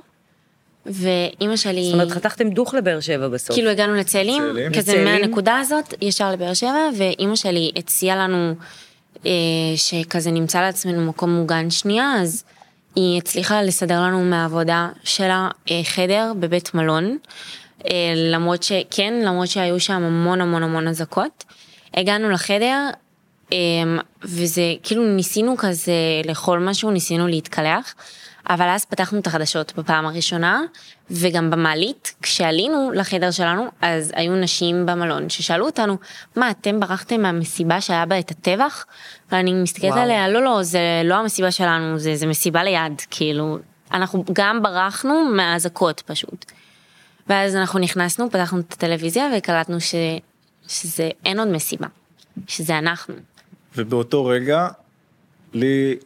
ואימא שלי... זאת אומרת, חתכתם דוך לבאר שבע בסוף. כאילו הגענו לצאלים. כזה לצאלים. מהנקודה הזאת, ישר לבאר שבע, ואימא שלי הציעה לנו אה, שכזה נמצא לעצמנו מקום מוגן שנייה, אז היא הצליחה לסדר לנו מהעבודה שלה אה, חדר בבית מלון, אה, למרות שכן, למרות שהיו שם המון המון המון אזעקות. הגענו לחדר, אה, וזה כאילו ניסינו כזה לאכול משהו, ניסינו להתקלח. אבל אז פתחנו את החדשות בפעם הראשונה, וגם במעלית, כשעלינו לחדר שלנו, אז היו נשים במלון ששאלו אותנו, מה, אתם ברחתם מהמסיבה שהיה בה את הטבח? ואני מסתכלת וואו. עליה, לא, לא, זה לא המסיבה שלנו, זה, זה מסיבה ליד, כאילו, אנחנו גם ברחנו מהאזעקות פשוט. ואז אנחנו נכנסנו, פתחנו את הטלוויזיה וקלטנו ש, שזה, אין עוד מסיבה, שזה אנחנו. ובאותו רגע, לי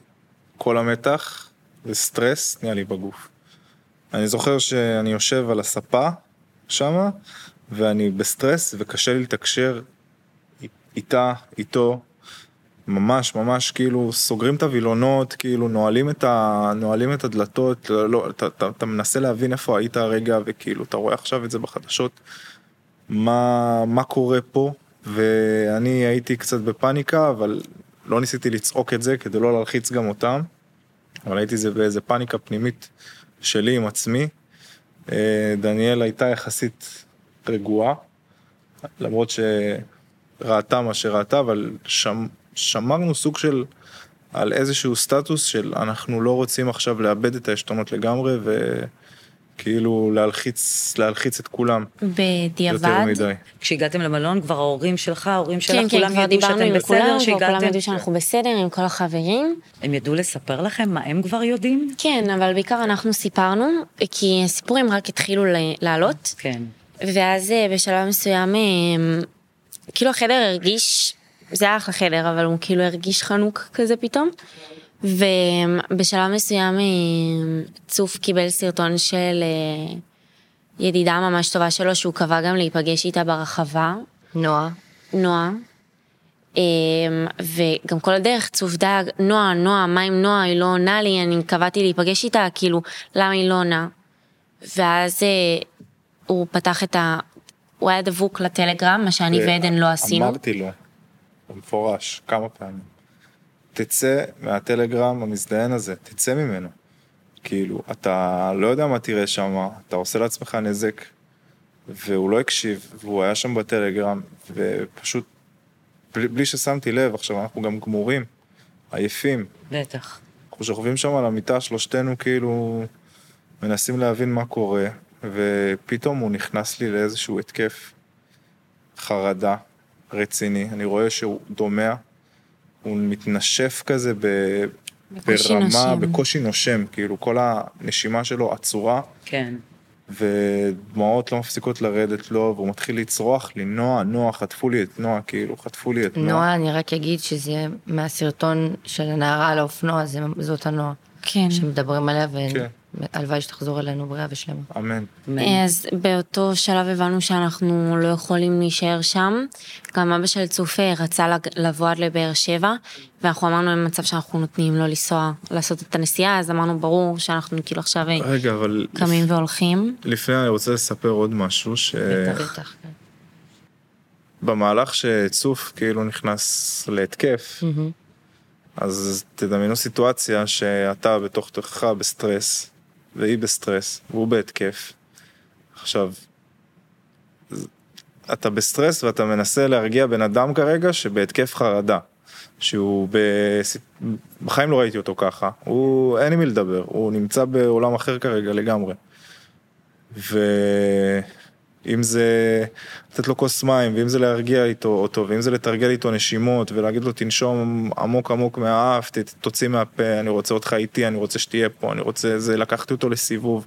כל המתח וסטרס נהיה לי בגוף. אני זוכר שאני יושב על הספה שמה, ואני בסטרס וקשה לי לתקשר איתה, איתו, ממש ממש כאילו סוגרים את הווילונות, כאילו נועלים את, ה... נועלים את הדלתות, לא, לא, אתה, אתה, אתה מנסה להבין איפה היית הרגע, וכאילו אתה רואה עכשיו את זה בחדשות, מה, מה קורה פה, ואני הייתי קצת בפאניקה, אבל לא ניסיתי לצעוק את זה כדי לא להלחיץ גם אותם, אבל הייתי זה באיזה פאניקה פנימית שלי עם עצמי. אה, דניאל הייתה יחסית רגועה, למרות שראתה מה שראתה, אבל שם, שמרנו סוג של, על איזשהו סטטוס של אנחנו לא רוצים עכשיו לאבד את העשתונות לגמרי, וכאילו להלחיץ, להלחיץ את כולם יותר בדיעבד, מדי. כשהגעתם למלון, כבר ההורים שלך, ההורים שלך, כן, כן, כולם כבר ידעו דיברנו שאתם עם כולם, בסדר, וכולם שהגעתם? ידעו שאנחנו בסדר עם כל החברים. הם ידעו לספר לכם מה הם כבר יודעים? כן, אבל בעיקר אנחנו סיפרנו, כי הסיפורים רק התחילו ל- לעלות, כן. ואז אה, בשלב מסוים, אה, כאילו החדר הרגיש, זה היה אחלה חדר, אבל הוא כאילו הרגיש חנוק כזה פתאום. ובשלב מסוים אה, צוף קיבל סרטון של אה, ידידה ממש טובה שלו, שהוא קבע גם להיפגש איתה ברחבה, נועה, נועה. אמ, וגם כל הדרך צוף דאג, נועה, נועה, מה עם נועה, היא לא עונה לי, אני קבעתי להיפגש איתה, כאילו, למה היא לא עונה? ואז אה, הוא פתח את ה... הוא היה דבוק לטלגרם, מה שאני ועדן לא עשינו. אמרתי לו, במפורש, כמה פעמים, תצא מהטלגרם המזדיין הזה, תצא ממנו. כאילו, אתה לא יודע מה תראה שם, אתה עושה לעצמך נזק, והוא לא הקשיב, והוא היה שם בטלגרם, ופשוט, בלי, בלי ששמתי לב, עכשיו אנחנו גם גמורים, עייפים, בטח. אנחנו שוכבים שם על המיטה, שלושתנו כאילו מנסים להבין מה קורה, ופתאום הוא נכנס לי לאיזשהו התקף חרדה רציני. אני רואה שהוא דומע, הוא מתנשף כזה ב... בקושי ברמה, נושם. בקושי נושם, כאילו כל הנשימה שלו עצורה, כן. ודמעות לא מפסיקות לרדת לו, והוא מתחיל לצרוח לי, נועה, נועה, חטפו לי את נועה, כאילו, חטפו לי את נועה. נועה, אני רק אגיד שזה מהסרטון של הנערה על האופנוע, זאת הנועה כן. שמדברים עליה, ו... כן. הלוואי שתחזור אלינו בריאה ושלמה. אמן. אז באותו שלב הבנו שאנחנו לא יכולים להישאר שם. גם אבא של צוף אה, רצה לבוא עד לבאר שבע, ואנחנו אמרנו אין מצב שאנחנו נותנים לו לנסוע, לעשות את הנסיעה, אז אמרנו ברור שאנחנו כאילו עכשיו רגע, אבל קמים והולכים. לפני אני רוצה לספר עוד משהו, בטח, בטח. כן. שבמהלך שצוף כאילו נכנס להתקף, מהמם. אז תדמיינו סיטואציה שאתה בתוך תוכך בסטרס, והיא בסטרס, והוא בהתקף. עכשיו, אתה בסטרס ואתה מנסה להרגיע בן אדם כרגע שבהתקף חרדה. שהוא בס... בחיים לא ראיתי אותו ככה, הוא אין עם מי לדבר, הוא נמצא בעולם אחר כרגע לגמרי. ואם זה לתת לו כוס מים, ואם זה להרגיע איתו אותו, ואם זה לתרגל איתו נשימות, ולהגיד לו תנשום עמוק עמוק מהאף, תוציא מהפה, אני רוצה אותך איתי, אני רוצה שתהיה פה, אני רוצה זה, לקחתי אותו לסיבוב.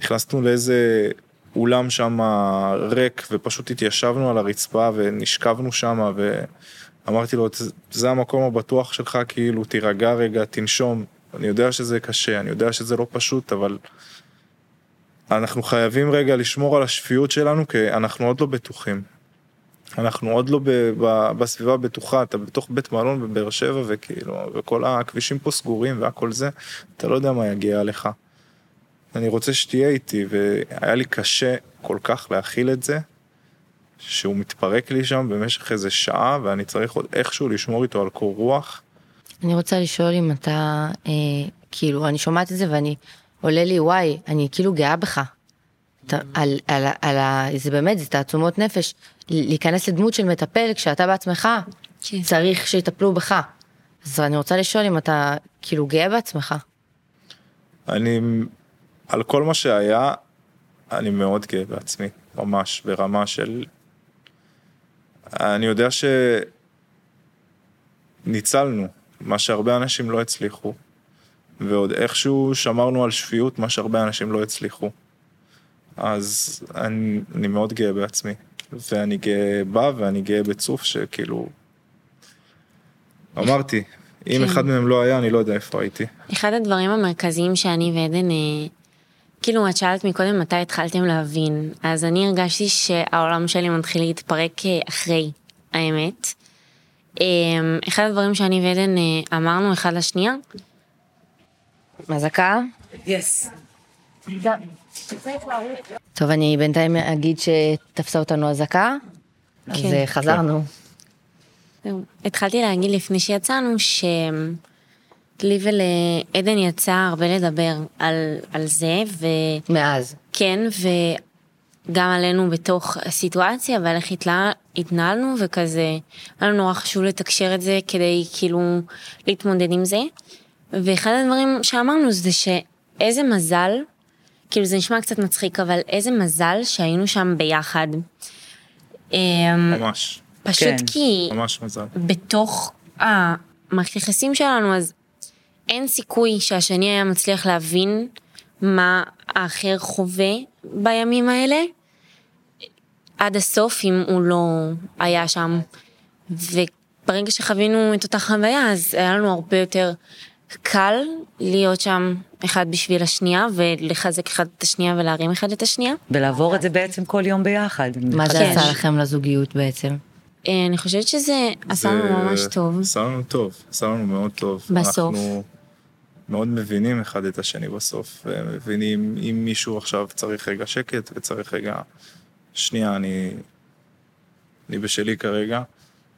נכנסנו לאיזה אולם שם ריק, ופשוט התיישבנו על הרצפה ונשכבנו שם, ואמרתי לו, "זה- זה המקום הבטוח שלך, כאילו, תירגע רגע, תנשום. אני יודע שזה קשה, אני יודע שזה לא פשוט, אבל אנחנו חייבים רגע לשמור על השפיות שלנו, כי אנחנו עוד לא בטוחים. אנחנו עוד לא ב, ב, בסביבה הבטוחה, אתה בתוך בית מלון בבאר שבע, וכאילו, וכל הכבישים פה סגורים והכל זה, אתה לא יודע מה יגיע עליך. אני רוצה שתהיה איתי, והיה לי קשה כל כך להכיל את זה, שהוא מתפרק לי שם במשך איזה שעה, ואני צריך עוד איכשהו לשמור איתו על קור רוח. אני רוצה לשאול אם אתה, אה, כאילו, אני שומעת את זה ואני, עולה לי, וואי, אני כאילו גאה בך. אתה, על, על, על ה... זה באמת, זה תעצומות נפש. להיכנס לדמות של מטפל כשאתה בעצמך כן. צריך שיטפלו בך. אז אני רוצה לשאול אם אתה כאילו גאה בעצמך. אני, על כל מה שהיה, אני מאוד גאה בעצמי, ממש, ברמה של... אני יודע שניצלנו, מה שהרבה אנשים לא הצליחו, ועוד איכשהו שמרנו על שפיות, מה שהרבה אנשים לא הצליחו. אז אני, אני מאוד גאה בעצמי, ואני גאה בה ואני גאה בצוף שכאילו... אמרתי, אם כן. אחד מהם לא היה, אני לא יודע איפה הייתי. אחד הדברים המרכזיים שאני ועדן, אה, כאילו את שאלת מקודם מתי התחלתם להבין, אז אני הרגשתי שהעולם שלי מתחיל להתפרק אה, אחרי, האמת. אה, אחד הדברים שאני ועדן אמרנו אחד לשנייה, אזעקה? יס. טוב, אני בינתיים אגיד שתפסה אותנו אזעקה. אז כן. אה, חזרנו. התחלתי להגיד לפני שיצאנו שלי ולעדן יצא הרבה לדבר על, על זה, ו... מאז. כן, וגם עלינו בתוך הסיטואציה ועל איך התלה... התנהלנו וכזה, היה לנו נורא חשוב לתקשר את זה כדי כאילו להתמודד עם זה. ואחד הדברים שאמרנו זה שאיזה מזל, כאילו זה נשמע קצת מצחיק, אבל איזה מזל שהיינו שם ביחד. אמ, ממש, פשוט כן. כי ממש מזל. בתוך המערכת יחסים שלנו, אז אין סיכוי שהשני היה מצליח להבין מה האחר חווה בימים האלה עד הסוף אם הוא לא היה שם. וברגע שחווינו את אותה חוויה, אז היה לנו הרבה יותר קל להיות שם אחד בשביל השנייה ולחזק אחד את השנייה ולהרים אחד את השנייה. ולעבור את זה בעצם כל יום ביחד. מה זה כן. עשה לכם לזוגיות בעצם? אה, אני חושבת שזה עשה לנו ממש טוב. עשה לנו טוב, עשה לנו מאוד טוב. בסוף. אנחנו מאוד מבינים אחד את השני בסוף, ומבינים אם מישהו עכשיו צריך רגע שקט וצריך רגע, שנייה, אני, אני בשלי כרגע.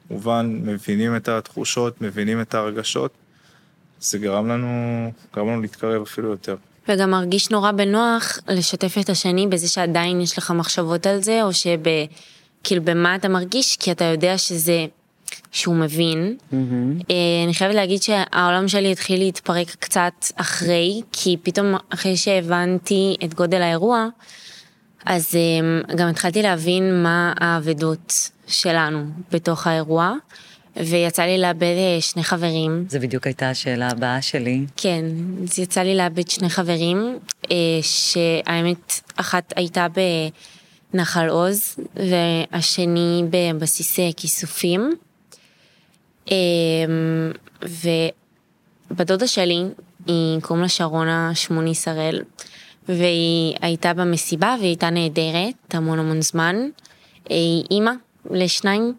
כמובן, מבינים את התחושות, מבינים את ההרגשות. זה גרם לנו, גרם לנו להתקרב אפילו יותר. וגם מרגיש נורא בנוח לשתף את השני בזה שעדיין יש לך מחשבות על זה, או שב... כאילו במה אתה מרגיש, כי אתה יודע שזה... שהוא מבין. אה, אני חייבת להגיד שהעולם שלי התחיל להתפרק קצת אחרי, כי פתאום אחרי שהבנתי את גודל האירוע, אז אה, גם התחלתי להבין מה האבדות שלנו בתוך האירוע, ויצא לי לאבד אה, שני חברים. זה בדיוק הייתה השאלה הבאה שלי. כן, אז יצא לי לאבד שני חברים, אה, שהאמת אחת הייתה בנחל עוז, והשני בבסיס אה, כיסופים. ובדודה שלי, היא קוראים לה שרונה שמוני שראל, והיא הייתה במסיבה והיא הייתה נהדרת המון המון זמן. היא אימא לשניים,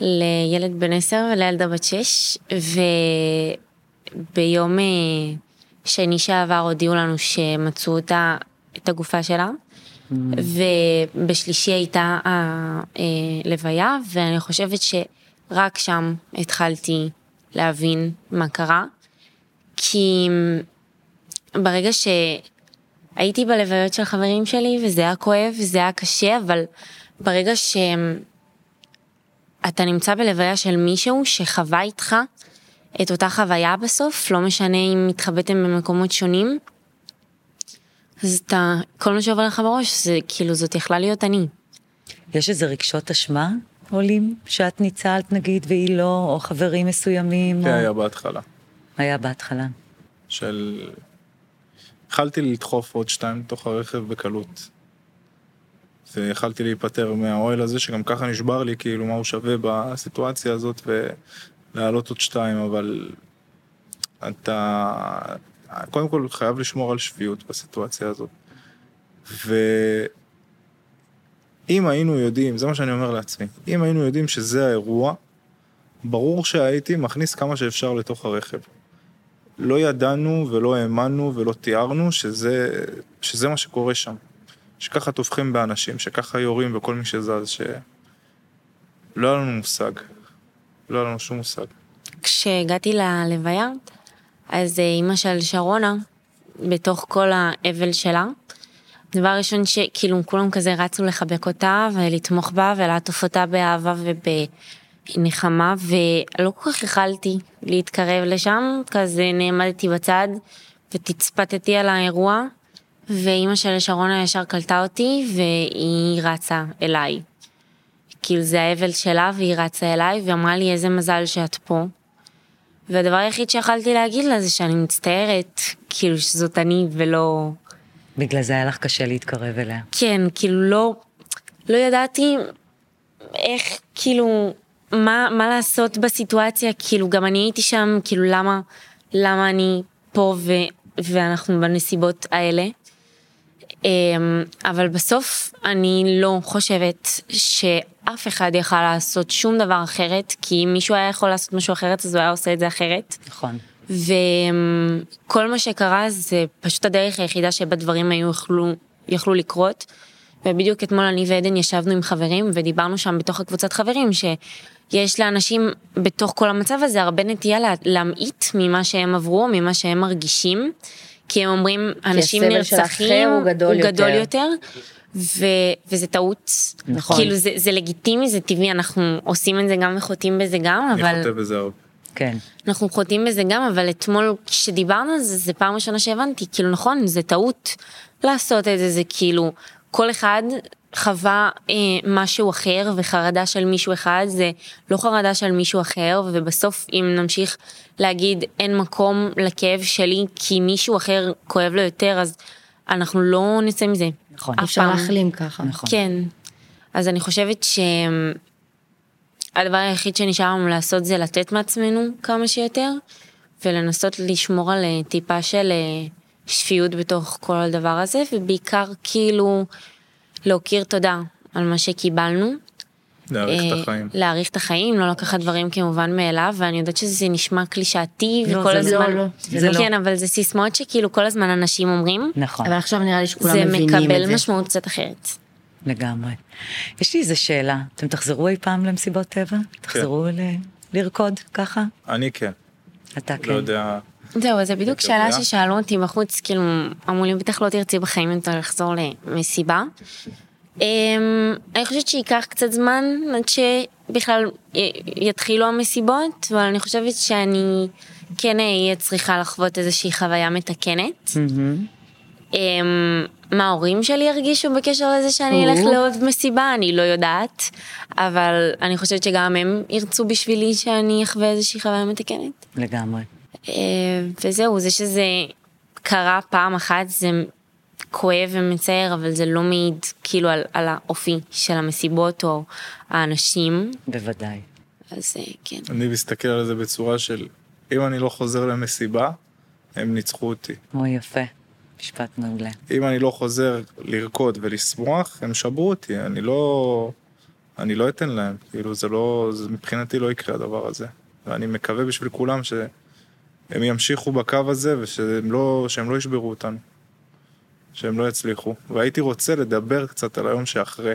לילד בן עשר ולילדה בת שש, וביום אה, שני שעבר הודיעו לנו שמצאו אותה, את הגופה שלה. ובשלישי הייתה הלוויה, ואני חושבת שרק שם התחלתי להבין מה קרה. כי ברגע שהייתי בלוויות של חברים שלי, וזה היה כואב, וזה היה קשה, אבל ברגע שאתה נמצא בלוויה של מישהו שחווה איתך את אותה חוויה בסוף, לא משנה אם התחבאתם במקומות שונים, אז אתה, כל מה שעובר לך בראש זה כאילו זאת יכלה להיות אני. יש איזה רגשות אשמה עולים שאת ניצלת נגיד והיא לא, או חברים מסוימים? כן, או... היה בהתחלה. היה בהתחלה. של... יכלתי לדחוף עוד שתיים לתוך הרכב בקלות. ויכלתי להיפטר מהאוהל הזה, שגם ככה נשבר לי, כאילו, מה הוא שווה בסיטואציה הזאת, ולהעלות עוד שתיים, אבל אתה קודם כל חייב לשמור על שפיות בסיטואציה הזאת. ואם היינו יודעים, זה מה שאני אומר לעצמי, אם היינו יודעים שזה האירוע, ברור שהייתי מכניס כמה שאפשר לתוך הרכב. לא ידענו ולא האמנו ולא תיארנו שזה, שזה מה שקורה שם. שככה טובחים באנשים, שככה יורים וכל מי שזז, שלא היה לנו מושג. לא היה לנו שום מושג. כשהגעתי ללוויה, אז אה, אימא של שרונה, בתוך כל האבל שלה, דבר ראשון שכאילו כולם כזה רצו לחבק אותה ולתמוך בה ולעטוף אותה באהבה ובנחמה ולא כל כך יכלתי להתקרב לשם, כזה נעמדתי בצד ותצפתתי על האירוע ואימא של שרונה ישר קלטה אותי והיא רצה אליי. כאילו זה האבל שלה והיא רצה אליי ואמרה לי איזה מזל שאת פה. והדבר היחיד שיכלתי להגיד לה זה שאני מצטערת, כאילו שזאת אני ולא... בגלל זה היה לך קשה להתקרב אליה. כן, כאילו לא, לא ידעתי איך, כאילו, מה, מה לעשות בסיטואציה, כאילו גם אני הייתי שם, כאילו למה, למה אני פה ו, ואנחנו בנסיבות האלה. אמ, אבל בסוף אני לא חושבת שאף אחד יכל לעשות שום דבר אחרת, כי אם מישהו היה יכול לעשות משהו אחרת אז הוא היה עושה את זה אחרת. נכון. וכל מה שקרה זה פשוט הדרך היחידה שבה דברים היו יכלו, יכלו לקרות. ובדיוק אתמול אני ועדן ישבנו עם חברים ודיברנו שם בתוך הקבוצת חברים שיש לאנשים בתוך כל המצב הזה הרבה נטייה להמעיט ממה שהם עברו, ממה שהם מרגישים. כי הם אומרים, אנשים נרצחים, הוא גדול, הוא גדול יותר. יותר, ו, וזה טעות. נכון. כאילו זה, זה לגיטימי, זה טבעי, אנחנו עושים את זה גם וחוטאים בזה גם, אני אבל חוטא בזה הרבה. כן. אנחנו חוטאים בזה גם, אבל אתמול כשדיברנו על זה, זה פעם ראשונה שהבנתי, כאילו נכון, זה טעות לעשות את זה, זה כאילו, כל אחד חווה אה, משהו אחר וחרדה של מישהו אחד זה לא חרדה של מישהו אחר ובסוף אם נמשיך להגיד אין מקום לכאב שלי כי מישהו אחר כואב לו יותר אז אנחנו לא נצא מזה. נכון. אפשר פעם. להחלים ככה. נכון. כן. אז אני חושבת שהדבר היחיד שנשאר לנו לעשות זה לתת מעצמנו כמה שיותר ולנסות לשמור על אה, טיפה של אה, שפיות בתוך כל הדבר הזה ובעיקר כאילו להוקיר תודה על מה שקיבלנו. להאריך את אה, החיים. להעריך את החיים, לא לקחת דברים כמובן מאליו, ואני יודעת שזה נשמע קלישאתי, לא, וכל זה הזמן... לא, לא, זה לא. כן, אבל זה סיסמאות שכאילו כל הזמן אנשים אומרים, נכון. אבל עכשיו נראה לי שכולם זה מבינים את זה. מקבל משמעות קצת אחרת. לגמרי. יש לי איזה שאלה, אתם תחזרו אי פעם למסיבות טבע? תחזרו ל... לרקוד ככה? אני כן. אתה לא כן. יודע. זהו, זה בדיוק שאלה? ששאלו אותי בחוץ, כאילו, אמרו לי, בטח לא תרצי בחיים יותר לחזור למסיבה. (laughs) אמ, אני חושבת שייקח קצת זמן עד שבכלל יתחילו המסיבות, אבל אני חושבת שאני כן אהיה צריכה לחוות איזושהי חוויה מתקנת. אמ, מה ההורים שלי ירגישו בקשר לזה שאני אלך. לעוד מסיבה, אני לא יודעת, אבל אני חושבת שגם הם ירצו בשבילי שאני אחווה איזושהי חוויה מתקנת. לגמרי. אה, וזהו, זה שזה קרה פעם אחת זה כואב ומצער, אבל זה לא מעיד כאילו על, על האופי של המסיבות או האנשים, בוודאי. אז אה, כן. אני מסתכל על זה בצורה של, אם אני לא חוזר למסיבה, הם ניצחו אותי. אוי, יפה. משפט מעולה. אם אני לא חוזר לרקוד ולשמוח, הם שברו אותי, אני לא... אני לא אתן להם, כאילו זה לא, זה מבחינתי לא יקרה הדבר הזה. ואני מקווה בשביל כולם שהם ימשיכו בקו הזה ושהם לא, שהם לא ישברו אותנו. שהם לא יצליחו. והייתי רוצה לדבר קצת על היום שאחרי.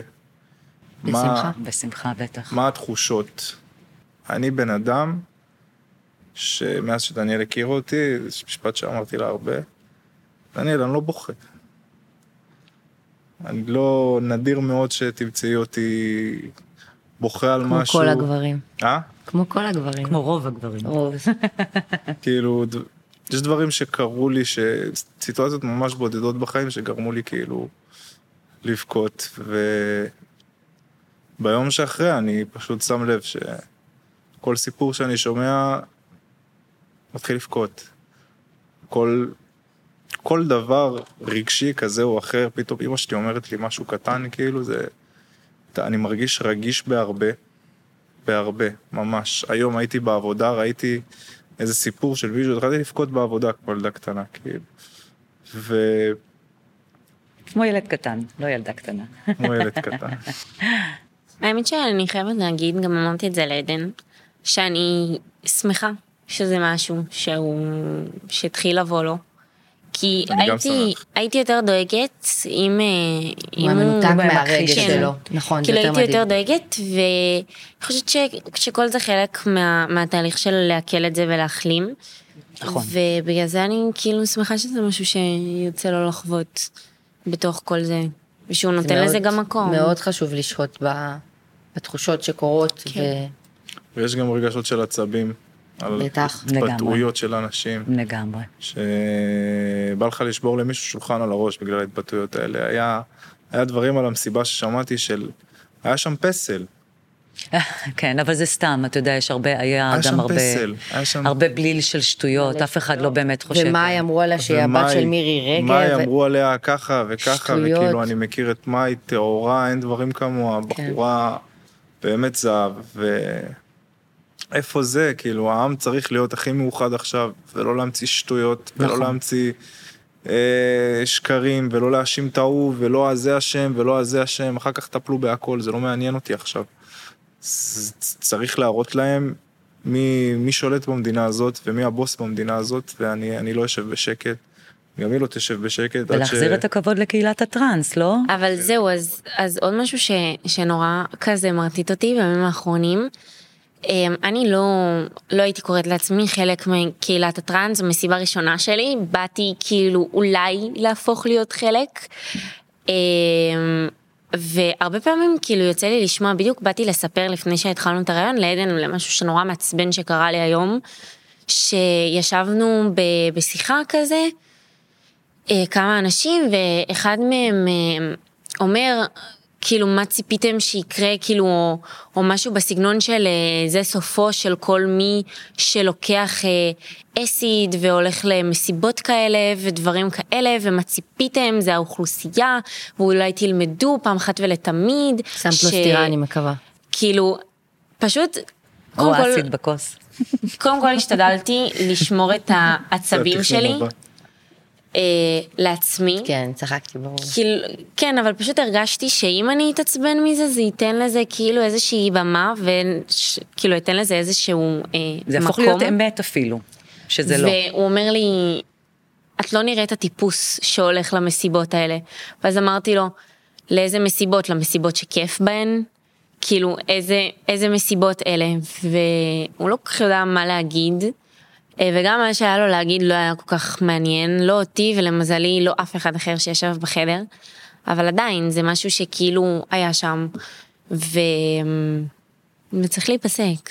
בשמחה. מה, בשמחה, בטח. מה התחושות? אני בן אדם שמאז שדניאל הכיר אותי, זה משפט שאמרתי לה הרבה, דניאל, אני לא בוכה. אני לא, נדיר מאוד שתמצאי אותי בוכה על כמו משהו. כל הגברים. אה? כמו כל הגברים. כמו רוב הגברים. רוב. (laughs) כאילו, יש דברים שקרו לי, ש... סיטואציות ממש בודדות בחיים שגרמו לי כאילו לבכות, וביום שאחרי אני פשוט שם לב שכל סיפור שאני שומע מתחיל לבכות. כל, כל דבר רגשי כזה או אחר, פתאום אמא שלי אומרת לי משהו קטן, כאילו זה... אני מרגיש רגיש בהרבה, בהרבה, ממש. היום הייתי בעבודה, ראיתי איזה סיפור של מישהו, התחלתי לבכות בעבודה כמו ילדה קטנה, כאילו. וכמו כמו ילד קטן, לא ילדה קטנה. ילד קטן. (laughs) האמת שאני חייבת להגיד, גם אמרתי את זה לעדן, שאני שמחה שזה משהו שהוא, שהתחיל לבוא לו. כי הייתי. הייתי יותר דואגת אם, אה, אם הוא מנותק מהרגש. שלו. נכון, זה כאילו יותר הייתי יותר מדהים. דואגת, ואני חושבת ש, שכל זה חלק מה, מהתהליך של לעכל את זה ולהחלים. נכון. ובגלל זה אני כאילו שמחה שזה משהו שיוצא לו לחוות בתוך כל זה, ושהוא זה נותן מאוד- לזה גם מקום. מאוד חשוב לשהות ב- בתחושות שקורות. כן. ויש גם רגשות של עצבים. על בטח. התבטאויות של אנשים, לגמרי. שבא לך לשבור למישהו שולחן על הראש בגלל ההתבטאויות האלה. היה, היה דברים על המסיבה ששמעתי של, היה שם פסל, (laughs) כן, אבל זה סתם, אתה יודע, יש הרבה, היה היה גם שם הרבה, פסל, היה שם... הרבה בליל של שטויות, אף אחד לא באמת חושב. ומאי אמרו עליה שהיא הבת של מירי רגב. מאי ו- אמרו עליה ככה וככה, שטויות. וכאילו אני מכיר את מאי טהורה, אין דברים כמוה, כן. בחורה באמת זהב, ואיפה זה, כאילו העם צריך להיות הכי מאוחד עכשיו, ולא להמציא שטויות, ולא נכון. להמציא אה, שקרים, ולא להאשים את ההוא, ולא הזה אשם, ולא הזה אשם, אחר כך טפלו בהכל, זה לא מעניין אותי עכשיו. צריך להראות להם מי, מי שולט במדינה הזאת ומי הבוס במדינה הזאת, ואני אני לא אשב בשקט. גם היא לא תשב בשקט. עד ולהחזיר את הכבוד לקהילת הטראנס, לא? אבל זהו, אז, אז עוד משהו ש, שנורא כזה מרטיט אותי בימים האחרונים. אמ, אני לא, לא הייתי קוראת לעצמי חלק מקהילת הטראנס, זו מסיבה ראשונה שלי, באתי כאילו אולי להפוך להיות חלק. אמ, והרבה פעמים כאילו יוצא לי לשמוע, בדיוק באתי לספר לפני שהתחלנו את הרעיון לעדן למשהו שנורא מעצבן שקרה לי היום, שישבנו ב- בשיחה כזה, אה, כמה אנשים, ואחד מהם אה, אומר, כאילו, מה ציפיתם שיקרה, כאילו, או, או משהו בסגנון של אה, זה סופו של כל מי שלוקח אה, אסיד והולך למסיבות כאלה ודברים כאלה, ומה ציפיתם, זה האוכלוסייה, ואולי תלמדו פעם אחת ולתמיד. שמת לו סטירה, אני מקווה. כאילו, פשוט, או אסיד בכוס. קודם כל השתדלתי לשמור את (laughs) העצבים שלי. אה, לעצמי. כן, צחקתי, ברור. כאילו, כן, אבל פשוט הרגשתי שאם אני אתעצבן מזה, זה ייתן לזה כאילו איזושהי במה, וכאילו ייתן לזה איזשהו אה, זה יהפוך מקום. להיות אמת אפילו, שזה לא. והוא אומר לי, את לא נראית הטיפוס שהולך למסיבות האלה. ואז אמרתי לו, לאיזה מסיבות? למסיבות שכיף בהן? כאילו, איזה, איזה מסיבות אלה? והוא לא כל כך יודע מה להגיד. אה, וגם מה שהיה לו להגיד לא היה כל כך מעניין, לא אותי ולמזלי לא אף אחד אחר שישב בחדר, אבל עדיין זה משהו שכאילו היה שם, ו... וצריך להיפסק.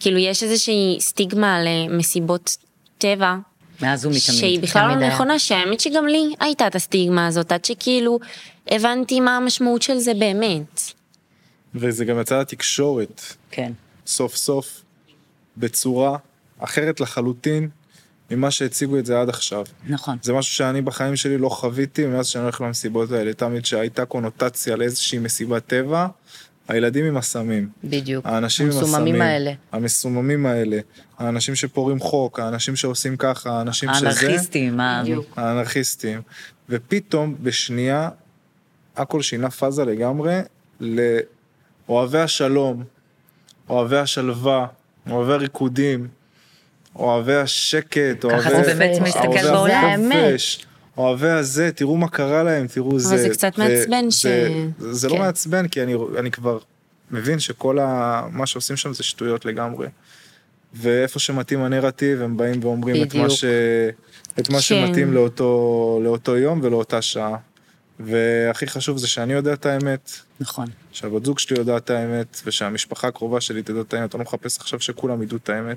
כאילו יש איזושהי סטיגמה על אה, מסיבות טבע, מאז ומתמיד. שהיא בכלל לא. נכונה, שהאמת שגם לי הייתה את הסטיגמה הזאת, עד שכאילו הבנתי מה המשמעות של זה באמת. וזה גם יצא לתקשורת, כן. סוף סוף, בצורה אחרת לחלוטין ממה שהציגו את זה עד עכשיו. נכון. זה משהו שאני בחיים שלי לא חוויתי מאז שאני הולך למסיבות האלה. תמיד שהייתה קונוטציה לאיזושהי מסיבת טבע, הילדים עם הסמים. בדיוק. האנשים עם המסוממים הסמים. האלה. המסוממים האלה. האנשים שפורעים חוק, האנשים שעושים ככה, האנשים שזה. האנרכיסטים, בדיוק. האנרכיסטים. ופתאום, בשנייה, הכל שינה פאזה לגמרי לאוהבי השלום, אוהבי השלווה, אוהבי הריקודים, אוהבי השקט, אוהבי... זה באמת מסתכל אוהבי בעולם. החופש, אוהבי הזה, תראו מה קרה להם, תראו זה. זה קצת מעצבן ש- זה, לא כן. מעצבן, כי אני, אני כבר מבין שכל מה שעושים שם זה שטויות לגמרי. ואיפה שמתאים הנרטיב, הם באים ואומרים את מה. ש... את מה כן. שמתאים לאותו, לאותו יום ולאותה שעה. והכי חשוב זה שאני יודע את האמת, נכון. שהבת זוג שלי יודעת את האמת, ושהמשפחה הקרובה שלי תדע את האמת. אני לא מחפש עכשיו שכולם ידעו את האמת,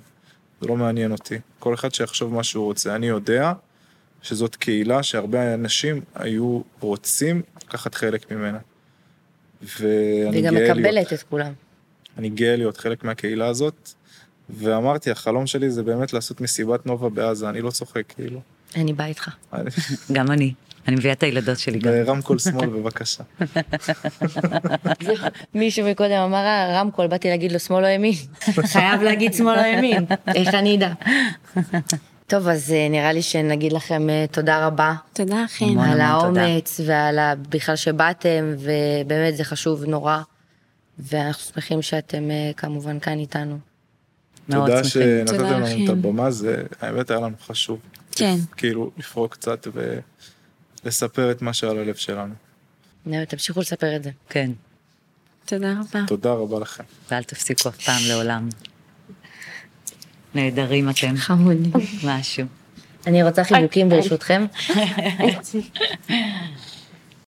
זה לא מעניין אותי. כל אחד שיחשוב מה שהוא רוצה. אני יודע שזאת קהילה שהרבה אנשים היו רוצים לקחת חלק ממנה. ואני והיא גם גאה להיות, מקבלת את כולם. אני גאה להיות חלק מהקהילה הזאת. ואמרתי, החלום שלי זה באמת לעשות מסיבת נובה בעזה, אני לא צוחק, כאילו. אני באה איתך. גם אני. אני מביאה את הילדות שלי גם. ברמקול שמאל, בבקשה. (laughs) מישהו מקודם אמר "אה, רמקול, באתי להגיד לו שמאל או ימין. (laughs) חייב להגיד שמאל או ימין, איך אני אדע? טוב, אז אה, נראה לי שנגיד לכם אה, תודה רבה תודה. המון על. האומץ ועל בכלל שבאתם, ובאמת זה חשוב נורא. ואנחנו שמחים שאתם כמובן כאן איתנו. תודה. שנתתם לנו את. הבמה, זה האמת היה לנו חשוב. כן. כאילו, לפרוק קצת ולספר את מה שעל הלב שלנו. תמשיכו לספר את זה. כן, תודה רבה. תודה רבה לכם. ואל תפסיקו אף פעם לעולם. נהדרים אתם, חמודי. משהו. אני רוצה חיבוקים ברשותכם. (laughs)